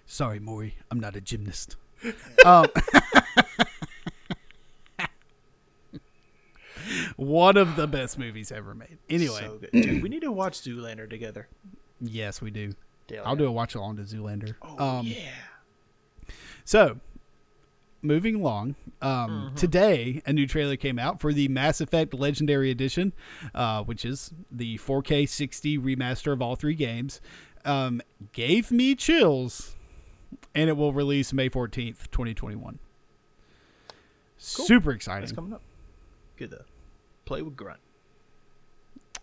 Sorry, Maury, I'm not a gymnast. Um, one of the best movies ever made. Anyway, so. Dude, we need to watch Zoolander together. yes, we do. Dale, I'll do a watch along to Zoolander. Oh um, yeah. So, moving along, um, Mm-hmm. today a new trailer came out for the Mass Effect Legendary Edition, uh, which is the 4K 60 remaster of all three games. Um, gave me chills, and it will release May 14th, 2021. Super That's exciting. coming up. Good to play with Grunt.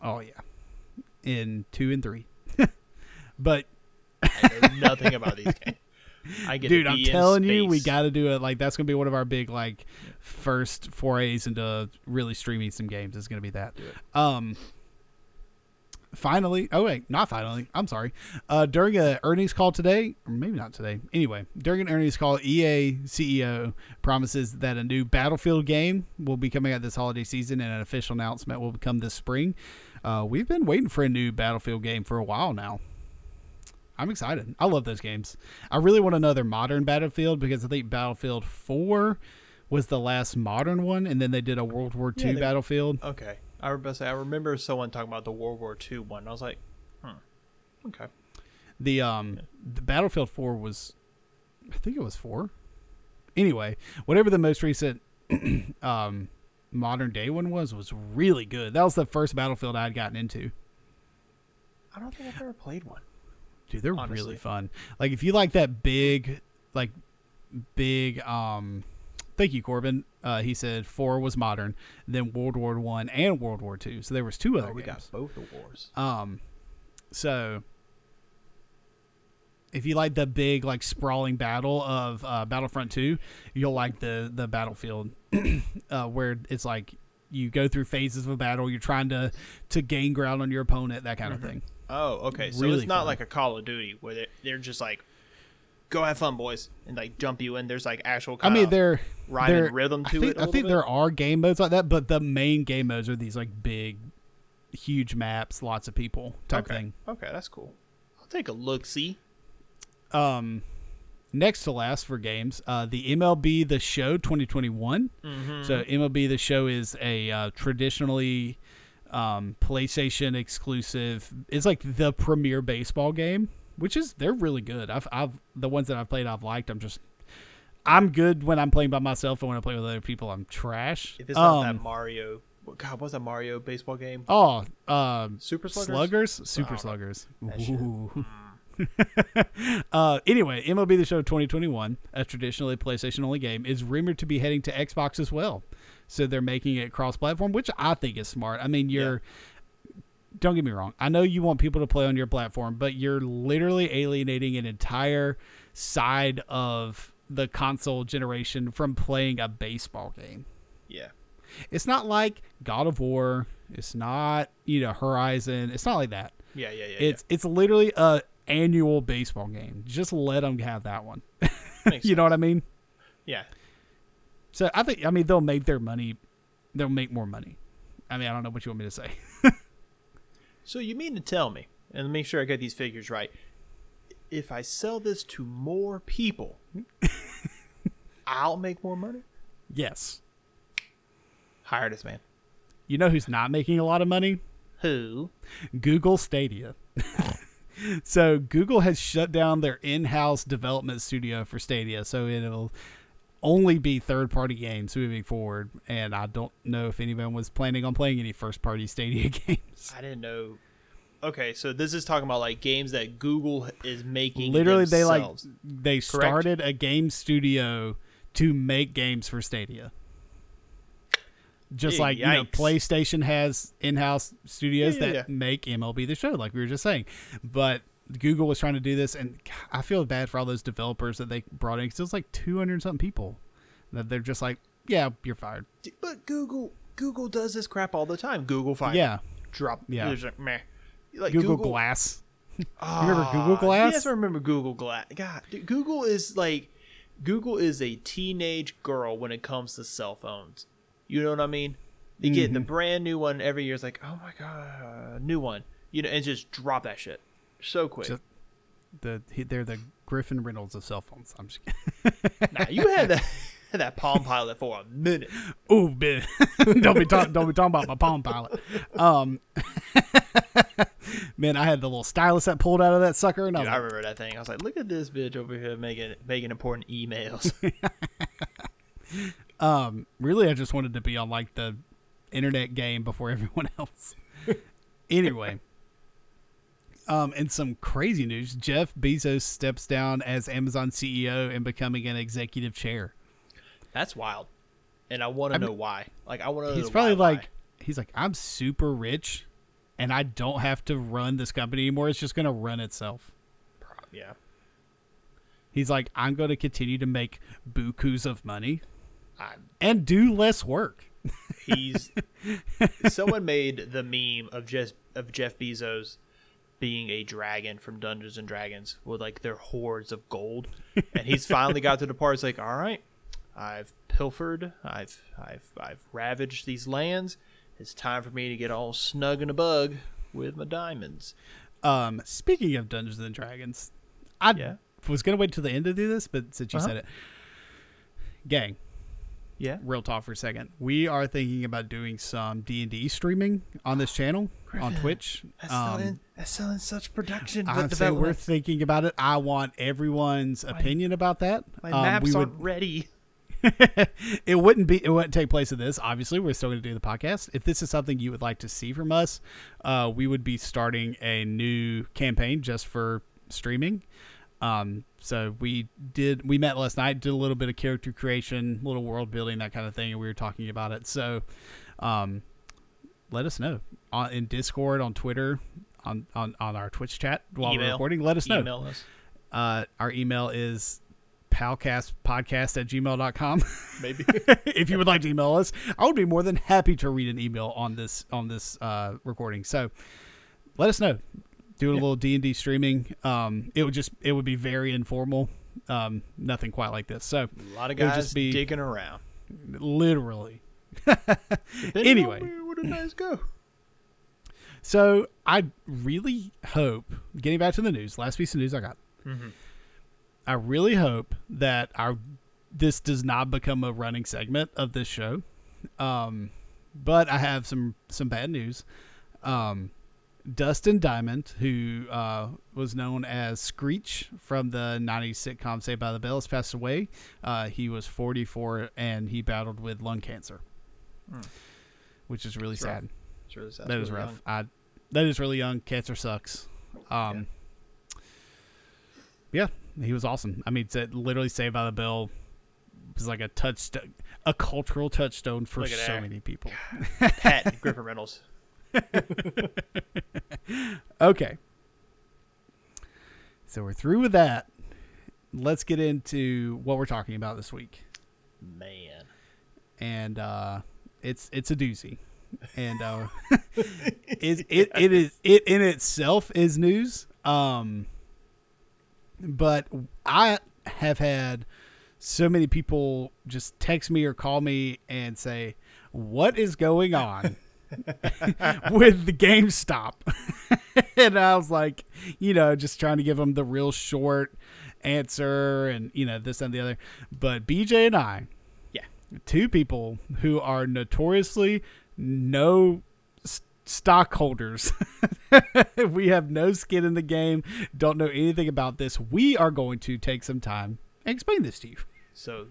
Oh, yeah. In two and three. but I know nothing about these games. I get Dude, I'm telling you, we got to do it. Like that's gonna be one of our big like first forays into really streaming some games. Is gonna be that. Um. Finally, oh wait, not finally. I'm sorry. Uh, during a earnings call today, or maybe not today. Anyway, during an earnings call, EA CEO promises that a new Battlefield game will be coming out this holiday season, and an official announcement will come this spring. Uh, we've been waiting for a new Battlefield game for a while now. I'm excited. I love those games. I really want another modern Battlefield because I think Battlefield 4 was the last modern one, and then they did a World War II Yeah, they- Battlefield. Okay. I about I remember someone talking about the World War II one. I was like, hmm. Okay. The um the Battlefield 4 was I think it was 4. Anyway, whatever the most recent um modern day one was was really good. That was the first Battlefield I'd gotten into. I don't think I've ever played one. Dude, they're Honestly. really fun. Like if you like that big like big um thank you Corbin. Uh he said 4 was modern, then World War 1 and World War 2. So there was two other Oh, we games. got both the wars. Um, so if you like the big like sprawling battle of uh, Battlefront Two, you'll like the the Battlefield, uh, where it's like you go through phases of a battle. You're trying to to gain ground on your opponent, that kind of thing. Oh, okay. So Really it's not fun. like a Call of Duty where they're, they're just like, go have fun, boys, and like jump you in. There's like actual. I mean, they're rhyme they're- and rhythm I to think, it. I think bit? there are game modes like that, but the main game modes are these like big, huge maps, lots of people type okay. thing. Okay, that's cool. I'll take a look. See. um next to last for games uh the mlb the show 2021 Mm-hmm. so mlb the show is a uh, traditionally um playstation exclusive it's like the premier baseball game which is they're really good i've i've the ones that i've played i've liked i'm just i'm good when i'm playing by myself and when i play with other people i'm trash If it's not um, that Mario, what- God, what's that Mario baseball game? oh um Super Sluggers. Sluggers, Super Oh, Sluggers. Ooh. uh, anyway, MLB The Show 2021, a traditionally PlayStation only game, is rumored to be heading to Xbox as well. So they're making it cross-platform, which I think is smart. I mean, you're. Don't get me wrong. I know you want people to play on your platform, but you're literally alienating an entire side of the console generation from playing a baseball game. Yeah. It's not like God of War. It's not, you know, Horizon. It's not like that. Yeah, yeah, yeah. It's it's literally a annual baseball game. Just let them have that one. yeah. You know what I mean? Yeah. So I think I mean they'll make their money. They'll make more money. I mean I don't know what you want me to say. So you mean to tell me, and make sure I get these figures right, if I sell this to more people, I'll make more money? yes. Hire this man. You know who's not making a lot of money? Who? Google Stadia. so Google has shut down their in-house development studio for Stadia, so it'll only be third-party games moving forward. And I don't know if anyone was planning on playing any first-party Stadia games. I didn't know. Okay, so this is talking about like games that Google is making. Literally, they like themselves. they started a game studio to make games for Stadia. Just Yeah, like you know, yikes. PlayStation has in-house studios Yeah, yeah, that make MLB the Show, like we were just saying. But Google was trying to do this, and I feel bad for all those developers that they brought in. 'cause it was like two hundred something people that they're just like, yeah, you're fired. D- But Google, Google does this crap all the time. Google Fire. Yeah, Drop. Yeah. There's a meh. Like Google, Glass. Ah, remember Google Glass? Yes, I remember Google Glass. God, dude, Google is like Google is a teenage girl when it comes to cell phones. You know what I mean? You get the Mm-hmm. brand new one every year. It's like, oh my god, new one. You know, and just drop that shit so quick. The they're the Griffin Reynolds of cell phones. I'm just nah, you had that that Palm Pilot for a minute. Oh, man. don't be talking. Don't be talking about my Palm Pilot. Um, man, I had the little stylus that pulled out of that sucker, and I Dude, I like, remember that thing. I was like, look at this bitch over here making making important emails. um, really, I just wanted to be on like the internet game before everyone else. anyway, um, in some crazy news, Jeff Bezos steps down as Amazon CEO and becoming an executive chair. That's wild, and I want to know why. Like, I want to. know He's probably why, why. like, he's like, I'm super rich, and I don't have to run this company anymore. It's just gonna run itself. Yeah. He's like, I'm going to continue to make bukus of money I'm, and do less work. he's someone made the meme of just of Jeff Bezos being a dragon from Dungeons and Dragons with like their hordes of gold, and he's finally got to the part. It's like, all right, I've pilfered, I've I've I've ravaged these lands. It's time for me to get all snug in a bug with my diamonds. Um, speaking of Dungeons and Dragons, I Yeah. was going to wait till the end to do this, but since you Uh-huh. said it, gang, Yeah, real talk for a second. We are thinking about doing some D and D streaming on this channel on Twitch. that's, Um, in, that's still in such production. I'm saying we're thinking about it. I want everyone's opinion about that. my Um, maps we aren't would, ready. it wouldn't be. It wouldn't take place of this. Obviously, we're still going to do the podcast. If this is something you would like to see from us, uh, we would be starting a new campaign just for streaming. Um, so we did. We met last night, did a little bit of character creation, little world building, that kind of thing, and we were talking about it. So, um, let us know on in Discord, on Twitter, on on, on our Twitch chat while we're recording. Let us know. Email us. Uh, our email is palcastpodcast at gmail.com. Maybe. if you would like to email us, I would be more than happy to read an email on this on this uh, recording. So let us know. Do a little D and D streaming. Um, it would just it would be very informal. Um, nothing quite like this. So A lot of guys just be- digging around. literally. Anyway. where a nice go? So I really hope. Getting back to the news, last piece of news I got. Mm-hmm. I really hope that our this does not become a running segment of this show. Um, but I have some some bad news. Um, Dustin Diamond, who uh, was known as Screech from the '90s sitcom Saved by the Bell, has passed away. Uh, he was 44 and he battled with lung cancer, Hmm. which is really sad. Really sad. that is Really rough. I, that is really young. Cancer sucks. Um, yeah. He was awesome. I mean, literally Saved by the Bell was like a touchstone, a cultural touchstone for so that. many people. Pat Griffin Reynolds. Okay. So we're through with that. Let's get into what we're talking about this week. Man. and uh, it's it's a doozy, and uh, it, it it is it in itself is news. Um, but I have had so many people just text me or call me and say, "What is going on?" with the GameStop, and I was like, you know, just trying to give them the real short answer, and you know, this and the other. But BJ and I, Yeah. two people who are notoriously no stockholders. we have no skin in the game, don't know anything about this. We are going to take some time and explain this to you. So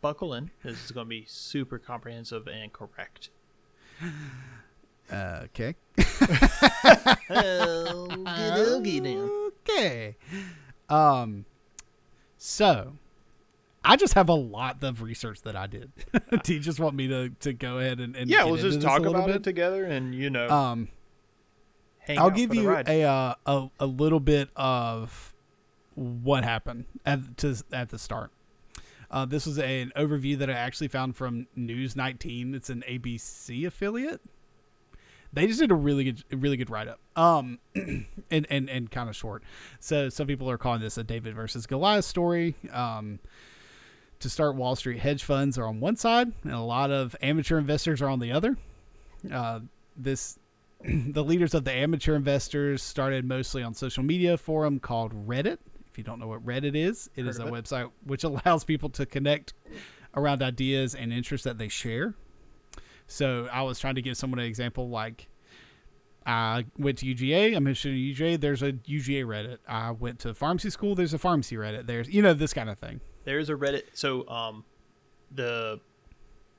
buckle in. This is going to be super comprehensive and correct. Uh, okay. Okay. Um. So, I just have a lot of research that I did. Do you just want me to, to go ahead and, and Yeah, we'll just talk about bit? it together and, you know, Um, hang I'll give you a, uh, a a little bit of what happened at to at the start. Uh, this was an overview that I actually found from News 19. It's an ABC affiliate. They just did a really good, really good write up. Um, and and and kind of short. So some people are calling this a David versus Goliath story. Um, to start, Wall Street hedge funds are on one side, and a lot of amateur investors are on the other. Uh, this the leaders of the amateur investors started mostly on social media forum called Reddit. If you don't know what Reddit is, it Heard is a it. website which allows people to connect around ideas and interests that they share. So I was trying to give someone an example like I went to UGA, I'm interested in UGA, there's a UGA Reddit. I went to pharmacy school, there's a pharmacy Reddit. There's you know this kind of thing. There's a Reddit. So, um, the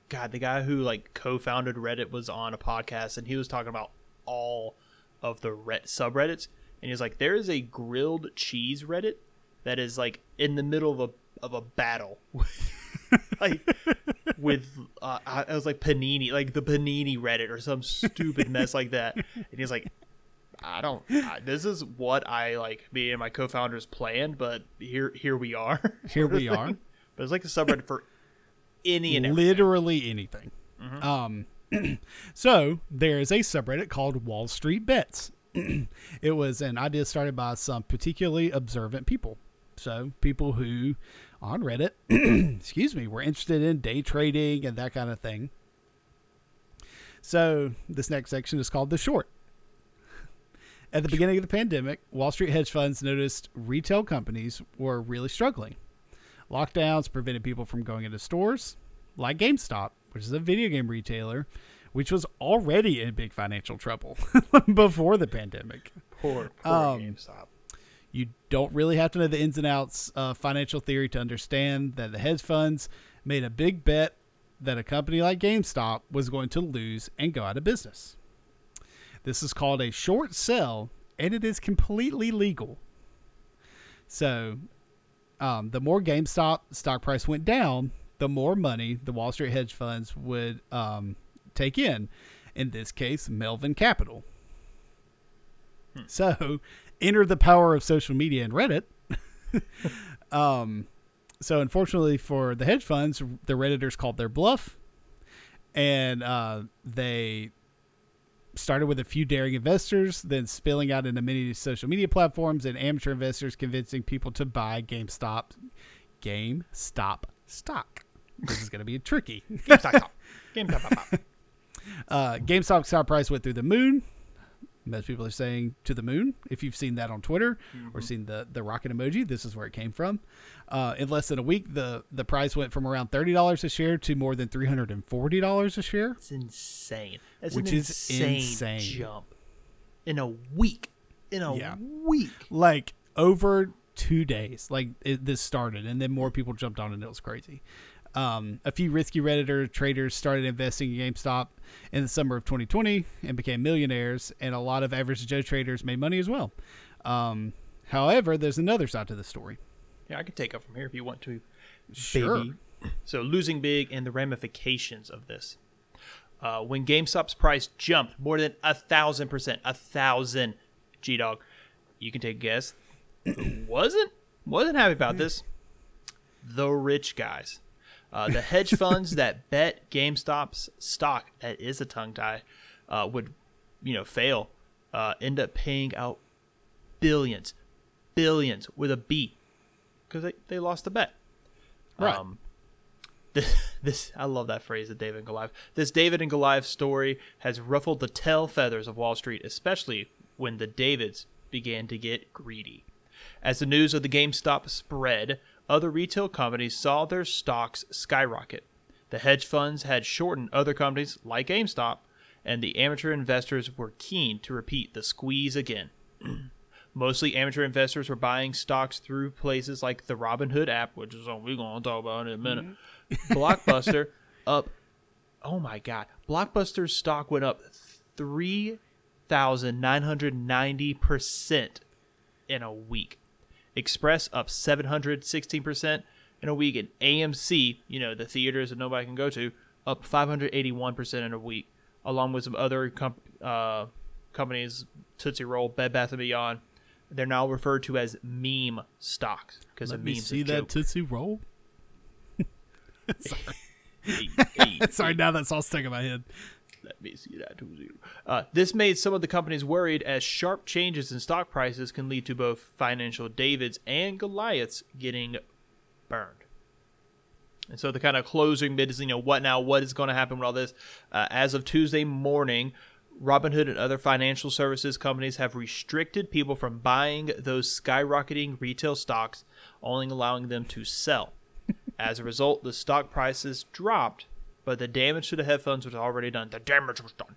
God, the guy who like co-founded Reddit was on a podcast, and he was talking about all of the Red subreddits, and he's like, there is a grilled cheese Reddit that is like in the middle of a of a battle, like with uh, I was like panini, like the panini Reddit or some stupid mess like that, and he's like. I don't. I, this is what I like. Me and my co-founders planned, but here here we are. Here we are. But it's like a subreddit for any and everything. literally anything. Um, so there is a subreddit called Wall Street Bets. it was an idea started by some particularly observant people. So people who on Reddit, excuse me, were interested in day trading and that kind of thing. So this next section is called the short. At the beginning of the pandemic, Wall Street hedge funds noticed retail companies were really struggling. Lockdowns prevented people from going into stores like GameStop, which is a video game retailer, which was already in big financial trouble before the pandemic. Poor, poor Um, GameStop. You don't really have to know the ins and outs of financial theory to understand that the hedge funds made a big bet that a company like GameStop was going to lose and go out of business. This is called a short sell, and it is completely legal. So, um, the more GameStop stock price went down, the more money the Wall Street hedge funds would um, take in. In this case, Melvin Capital. So, enter the power of social media and Reddit. um, so, unfortunately for the hedge funds, the Redditors called their bluff, and uh, they started with a few daring investors, then spilling out into many social media platforms and amateur investors convincing people to buy GameStop, GameStop stock. This is going to be tricky. GameStop. GameStop. Uh, GameStop stock price went through the moon. Most people are saying to the moon. If you've seen that on Twitter or seen the the rocket emoji, this is where it came from. Uh, in less than a week, the the price went from around thirty dollars a share to more than three hundred and forty dollars a share. It's insane. That's Which an is insane, insane. jump in a week. In a Yeah. week. Like over two days, like it, this started, and then more people jumped on, and it was crazy. Um, a few risky Redditor traders started investing in GameStop in the summer of 2020 and became millionaires, and a lot of average Joe traders made money as well. Um, however, there's another side to the story. Yeah, I could take up from here if you want to. Sure. baby. So losing big and the ramifications of this. Uh, when GameStop's price jumped more than a thousand percent, a thousand, G Dog, you can take a guess. Wasn't wasn't happy about this. The rich guys, uh, the hedge funds that bet GameStop's stock that is a tongue tie uh, would, you know, fail, uh, end up paying out billions, billions with a B, because they, they lost the bet. Right. Um, this, this I love that phrase, the David and Goliath. This David and Goliath story has ruffled the tail feathers of Wall Street, especially when the Davids began to get greedy. As the news of the GameStop spread, other retail companies saw their stocks skyrocket. The hedge funds had shortened other companies like GameStop, and the amateur investors were keen to repeat the squeeze again. Mostly amateur investors were buying stocks through places like the Robinhood app, which is what we're going to talk about in a minute. Mm-hmm. Blockbuster up, oh my God. Blockbuster's stock went up 3,990% in a week. Express up 716% in a week. And AMC, you know, the theaters that nobody can go to, up 581% in a week, along with some other com- uh, companies, Tootsie Roll, Bed Bath & Beyond. They're now referred to as meme stocks because of me memes. see that joke. Tootsie Roll. Hey, Sorry, now that's all stuck in my head. Let me see that zero. Uh, this made some of the companies worried as sharp changes in stock prices can lead to both financial Davids and Goliaths getting burned. And so the kind of closing bit is, you know, what now? What is going to happen with all this? Uh, as of Tuesday morning, Robinhood and other financial services companies have restricted people from buying those skyrocketing retail stocks, only allowing them to sell. As a result, the stock prices dropped, but the damage to the headphones was already done. The damage was done.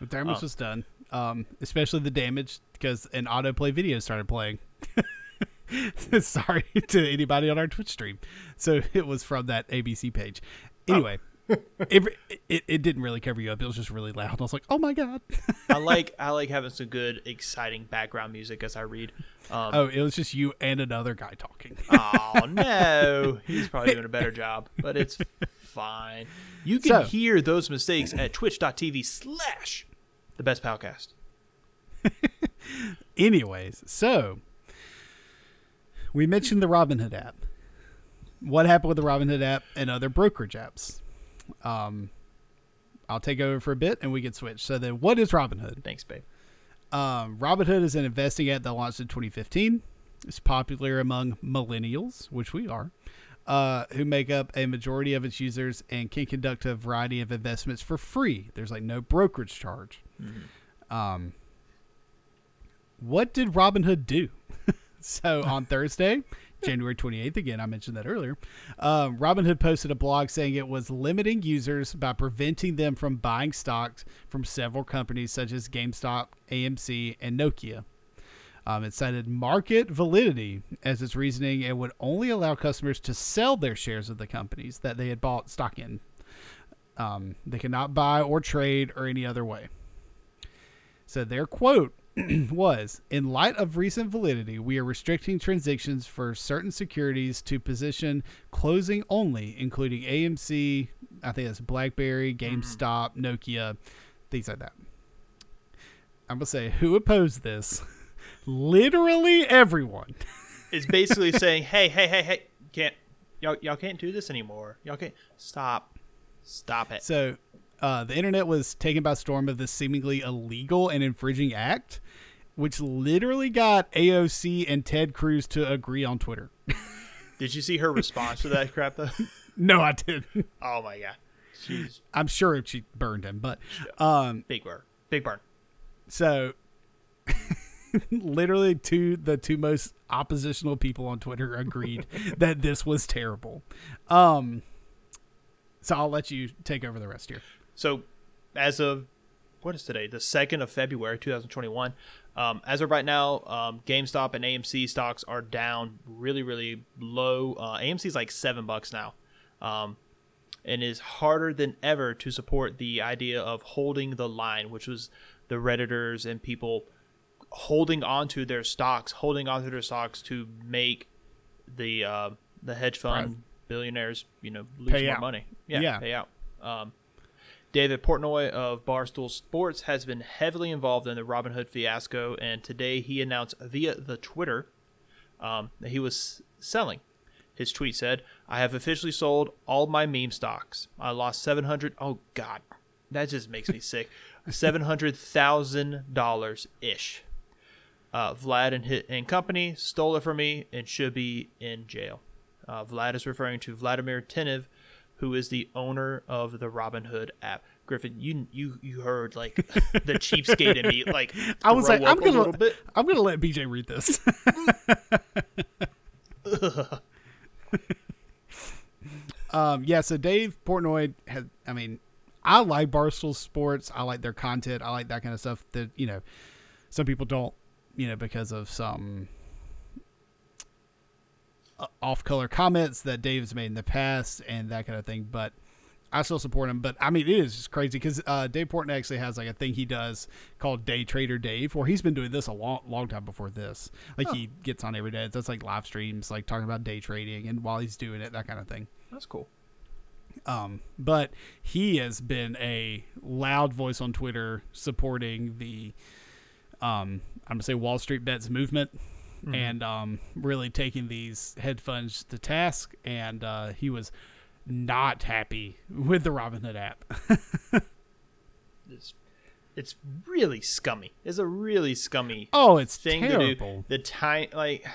The damage was done. Um, especially the damage because an autoplay video started playing. Sorry to anybody on our Twitch stream. So it was from that ABC page. Anyway, it, it it didn't really cover you up. It was just really loud. I was like, oh my god. I like I like having some good, exciting background music as I read. Um, oh, it was just you and another guy talking. oh no, he's probably doing a better job, but it's fine. You can So- hear those mistakes at twitch.tv slash the best podcast. Anyways, so we mentioned the Robinhood app. What happened with the Robinhood app and other brokerage apps? Um, I'll take over for a bit and we can switch. So then, what is Robinhood? Thanks, babe. Um, Robinhood is an investing app that launched in 2015. It's popular among millennials, which we are, uh, who make up a majority of its users and can conduct a variety of investments for free. There's like no brokerage charge. Um, what did Robinhood do? so on Thursday, January 28th, again, I mentioned that earlier, um, Robinhood posted a blog saying it was limiting users by preventing them from buying stocks from several companies such as GameStop, AMC, and Nokia. Um, it cited market validity as its reasoning and would only allow customers to sell their shares of the companies that they had bought stock in. Um, they cannot buy or trade or any other way. So their quote was In light of recent validity, we are restricting transactions for certain securities to position closing only, including AMC, I think that's Blackberry, GameStop, Nokia, things like that. I'm going to say, who opposed this? Literally everyone. Is basically saying, hey, hey, hey, hey, can't y'all y'all can't do this anymore. Y'all can't stop, stop it. So uh, the internet was taken by storm of this seemingly illegal and infringing act, which literally got AOC and Ted Cruz to agree on Twitter. Did you see her response to that crap though? no, I didn't. Oh my god, she's I'm sure she burned him, but um, big burn, big burn. so literally two the two most oppositional people on Twitter agreed that this was terrible. Um, so I'll let you take over the rest here. So, as of what is today? The second of February, 2021. Um, as of right now, um, GameStop and AMC stocks are down really, really low. Uh, AMC is like seven bucks now, um, and is harder than ever to support the idea of holding the line, which was the redditors and people holding onto their stocks, holding onto their stocks to make the uh, the hedge fund Right. billionaires, you know, lose Pay more out. money. Yeah, Yeah. pay out. Um, David Portnoy of Barstool Sports has been heavily involved in the Robinhood fiasco, and today he announced via the Twitter um, that he was selling. His tweet said, "I have officially sold all my meme stocks. I lost seven hundred. Oh God, that just makes me sick. Seven hundred thousand dollars ish. Uh, Vlad and hit and company stole it from me and should be in jail. Uh, Vlad is referring to Vladimir Tenev, who is the owner of the Robinhood app. Griffin, you you you heard like the cheapskate in me like I was like, I'm gonna, little bit. I'm gonna let BJ read this. um, yeah. So Dave Portnoy has. I mean, I like Barstool Sports. I like their content. I like that kind of stuff. That you know, some people don't. You know, because of some uh, off-color comments that Dave's made in the past and that kind of thing. But I still support him. But I mean, it is just crazy because uh, Dave Portnoy actually has like a thing he does called Day Trader Dave, where he's been doing this a long, long time before this. Like he gets on every day, does like live streams, like talking about day trading, and while he's doing it, that kind of thing. That's cool. Um, but he has been a loud voice on Twitter supporting the, um, I'm gonna say Wall Street bets movement, and um, really taking these hedge funds to task. And uh, he was not happy with the Robinhood app. It's it's really scummy. It's a really scummy oh, it's thing terrible. to do. The time like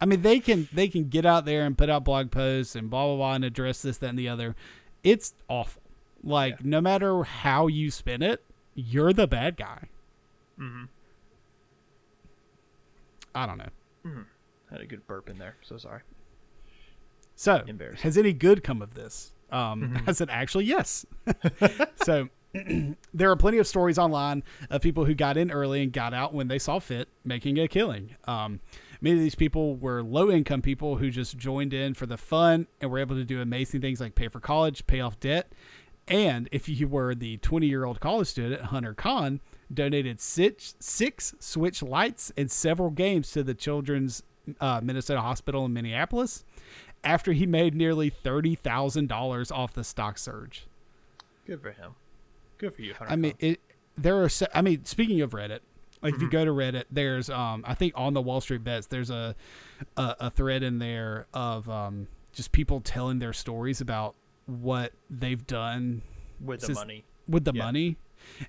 I mean, they can they can get out there and put out blog posts and blah blah blah and address this that and the other. It's awful. Like no matter how you spin it, you're the bad guy. Mm-hmm. I don't know. had a good burp in there. So sorry. So, has any good come of this? Um, I said, actually, yes. so, there are plenty of stories online of people who got in early and got out when they saw fit, making a killing. Um, many of these people were low income people who just joined in for the fun and were able to do amazing things like pay for college, pay off debt. And if you were the 20 year old college student, Hunter Kahn donated six, six Switch lights and several games to the Children's uh, Minnesota Hospital in Minneapolis after he made nearly $30,000 off the stock surge. Good for him. Good for you, Hunter. I mean, it. There are. I mean, speaking of Reddit, Like if you go to Reddit, there's um I think on the Wall Street Bets there's a a, a thread in there of um just people telling their stories about what they've done with the money. with the Yeah. money,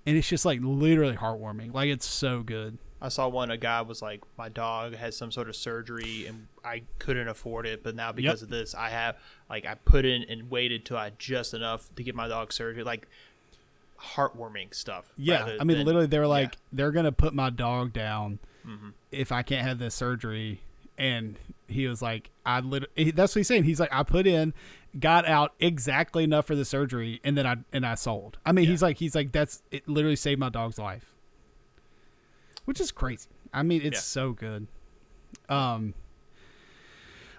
and it's just like literally heartwarming. Like it's so good. I saw one. A guy was like, "My dog has some sort of surgery, and I couldn't afford it, but now because of this, I have like I put in and waited till I just enough to get my dog surgery." Like heartwarming stuff. Yeah, I mean, than- literally, they were yeah. like, they're gonna put my dog down Mm-hmm. if I can't have this surgery. And he was like, I literally, that's what he's saying. He's like, I put in, got out exactly enough for the surgery, and then I and I sold. I mean, Yeah. he's like, he's like, that's it. Literally saved my dog's life, which is crazy. I mean, it's Yeah. so good. Um,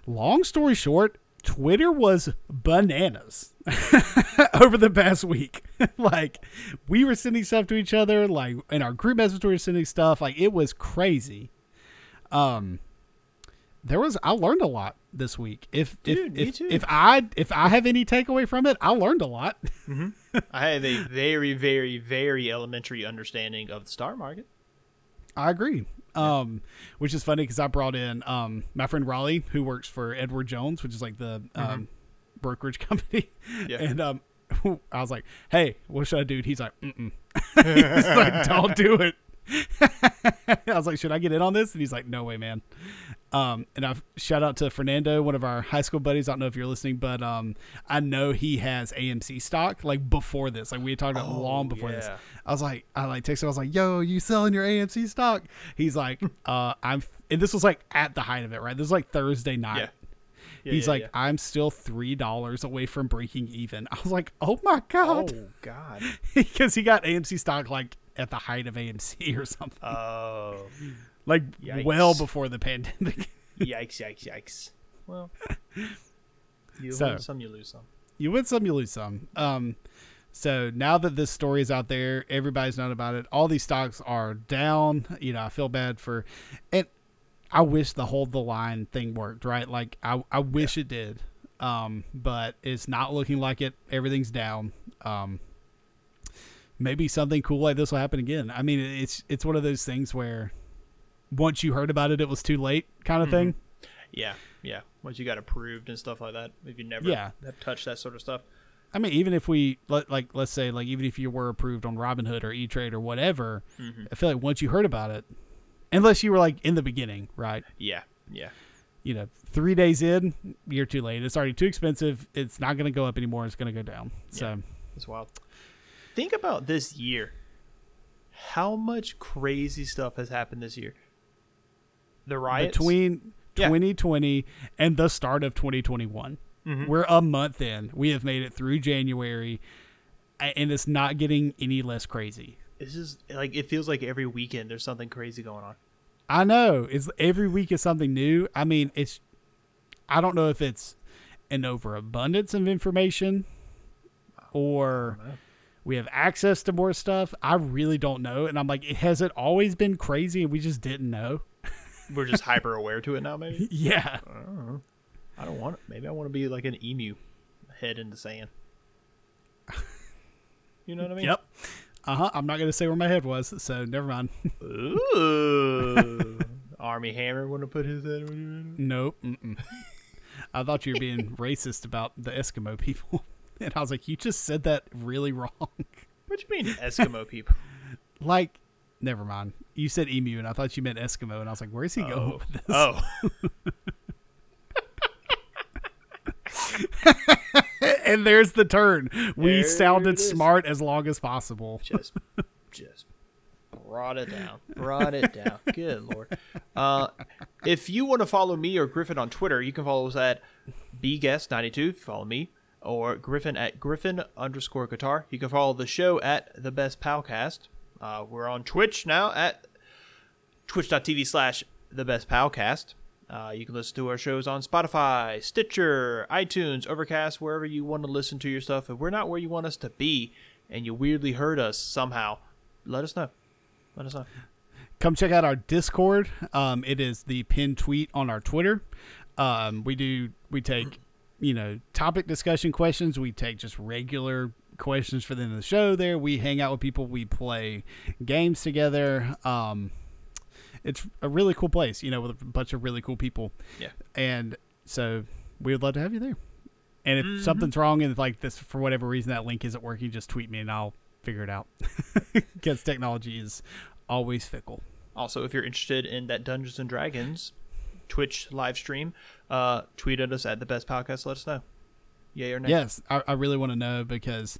long story short, Twitter was bananas over the past week. like we were sending stuff to each other, like in our group message we were sending stuff. Like it was crazy. Um, there was I learned a lot this week. If Dude, if if, too. if I if I have any takeaway from it, I learned a lot. I have a very, very, very elementary understanding of the star market. I agree. Um, which is funny because I brought in um my friend Raleigh who works for Edward Jones, which is like the um brokerage company, Yeah. and um I was like, hey, what should I do? And he's like, mm he's like, don't do it. I was like, should I get in on this? And he's like, no way, man. Um, and I've shout out to Fernando, one of our high school buddies. I don't know if you're listening, but um, I know he has AMC stock like before this. Like we had talked about Oh, long before this. I was like, I like texted. him, I was like, yo, you selling your AMC stock? He's like, uh, I'm. And this was like at the height of it, right? This was like Thursday night. Yeah. Yeah, He's yeah, like, yeah. I'm still three dollars away from breaking even. I was like, oh my god, "Oh God, because he got AMC stock like at the height of AMC or something, oh, like Yikes. well before the pandemic. yikes, yikes, yikes." Well, you So- win some, you lose some. you win some, you lose some. Um, so now that this story is out there, everybody's known about it. All these stocks are down. You know, I feel bad for, and I wish the hold the line thing worked. Right, like I, I wish it did. Um, but it's not looking like it. Everything's down. Um, maybe something cool like this will happen again. I mean, it's it's one of those things where once you heard about it, it was too late, kind of thing. Yeah, yeah. Once you got approved and stuff like that, if you never Yeah. have touched that sort of stuff. I mean, even if we let like let's say like even if you were approved on Robinhood or E Trade or whatever, Mm-hmm. I feel like once you heard about it, unless you were like in the beginning, right? Yeah, yeah. You know, three days in, you're too late. It's already too expensive. It's not going to go up anymore. It's going to go down. So It's wild. Think about this year. How much crazy stuff has happened this year? The riots. between Yeah. 2020 and the start of 2021, Mhm. we're a month in. We have made it through January, and it's not getting any less crazy. It's just like it feels like every weekend there's something crazy going on. I know. It's every week is something new. I mean, it's I don't know if it's an overabundance of information or we have access to more stuff. I really don't know. And I'm like, has it always been crazy and we just didn't know? We're just hyper aware to it now. Maybe Yeah. I don't know. I don't want it. Maybe I want to be like an emu, head in the sand. You know what I mean? Yep. Uh huh. I'm not going to say where my head was, so never mind. Ooh. Armie Hammer want to put his head. nope. Mm-mm. I thought you were being racist about the Eskimo people. And I was like, you just said that really wrong. What do you mean, Eskimo people? like, never mind. You said emu, and I thought you meant Eskimo, and I was like, where's he going Oh. with this? Oh, and there's the turn. We There sounded smart as long as possible. just, just brought it down. Brought it down. Good lord. Uh, if you want to follow me or Griffin on Twitter, you can follow us at bguest92. Follow me or Griffin at Griffin underscore guitar. You can follow the show at the Best Palcast. Uh, we're on Twitch now at twitch.tv slash the best palcast uh, you can listen to our shows on spotify stitcher itunes overcast wherever you want to listen to your stuff if we're not where you want us to be and you weirdly heard us somehow let us know let us know Come check out our Discord. Um, it is the pinned tweet on our Twitter. Um, we do we take you know topic discussion questions. We take just regular questions for the end of the show. There, we hang out with people. We play games together. Um, it's a really cool place, you know, with a bunch of really cool people. Yeah. And so we would love to have you there. And if Mhm. something's wrong and like this for whatever reason that link isn't working, just tweet me and I'll figure it out. Because technology is always fickle. Also, if you're interested in that Dungeons and Dragons Twitch live stream, uh, tweet at us at the best podcast. Let us know. Yay or nay. Yes, I, I really want to know because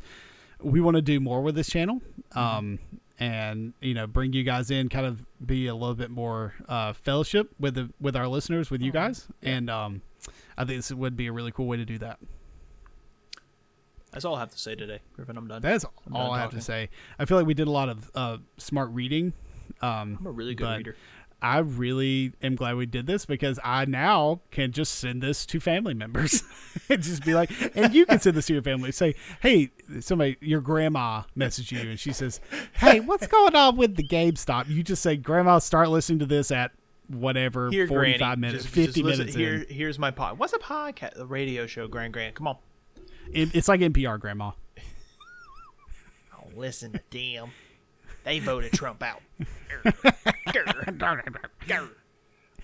we want to do more with this channel, Mm-hmm. um, and you know, bring you guys in, kind of be a little bit more uh, fellowship with the with our listeners, with you Aw, guys, and um, I think this would be a really cool way to do that. That's all I have to say today, Griffin. I'm done. That's I'm all done I have to say. I feel like we did a lot of uh, smart reading. Um, I'm a really good reader. I really am glad we did this because I now can just send this to family members and just be like, and you can send this to your family. Say, hey, somebody, your grandma messaged you and she says, hey, what's going on with the GameStop? You just say, Grandma, start listening to this at whatever, Here, 45 Granny. minutes, Just- 50 just listen- minutes Here, in. here's my pod. What's a podcast? A radio show, Grand Grand. Come on. It- It's like NPR, Grandma. Oh, listen to them. They voted Trump out.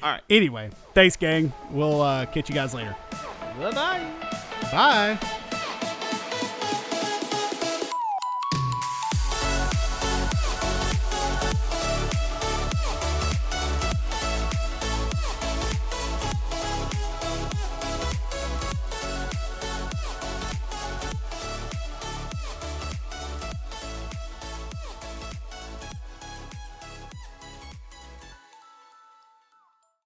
All right. Anyway, thanks, gang. We'll uh, catch you guys later. Bye bye. Bye.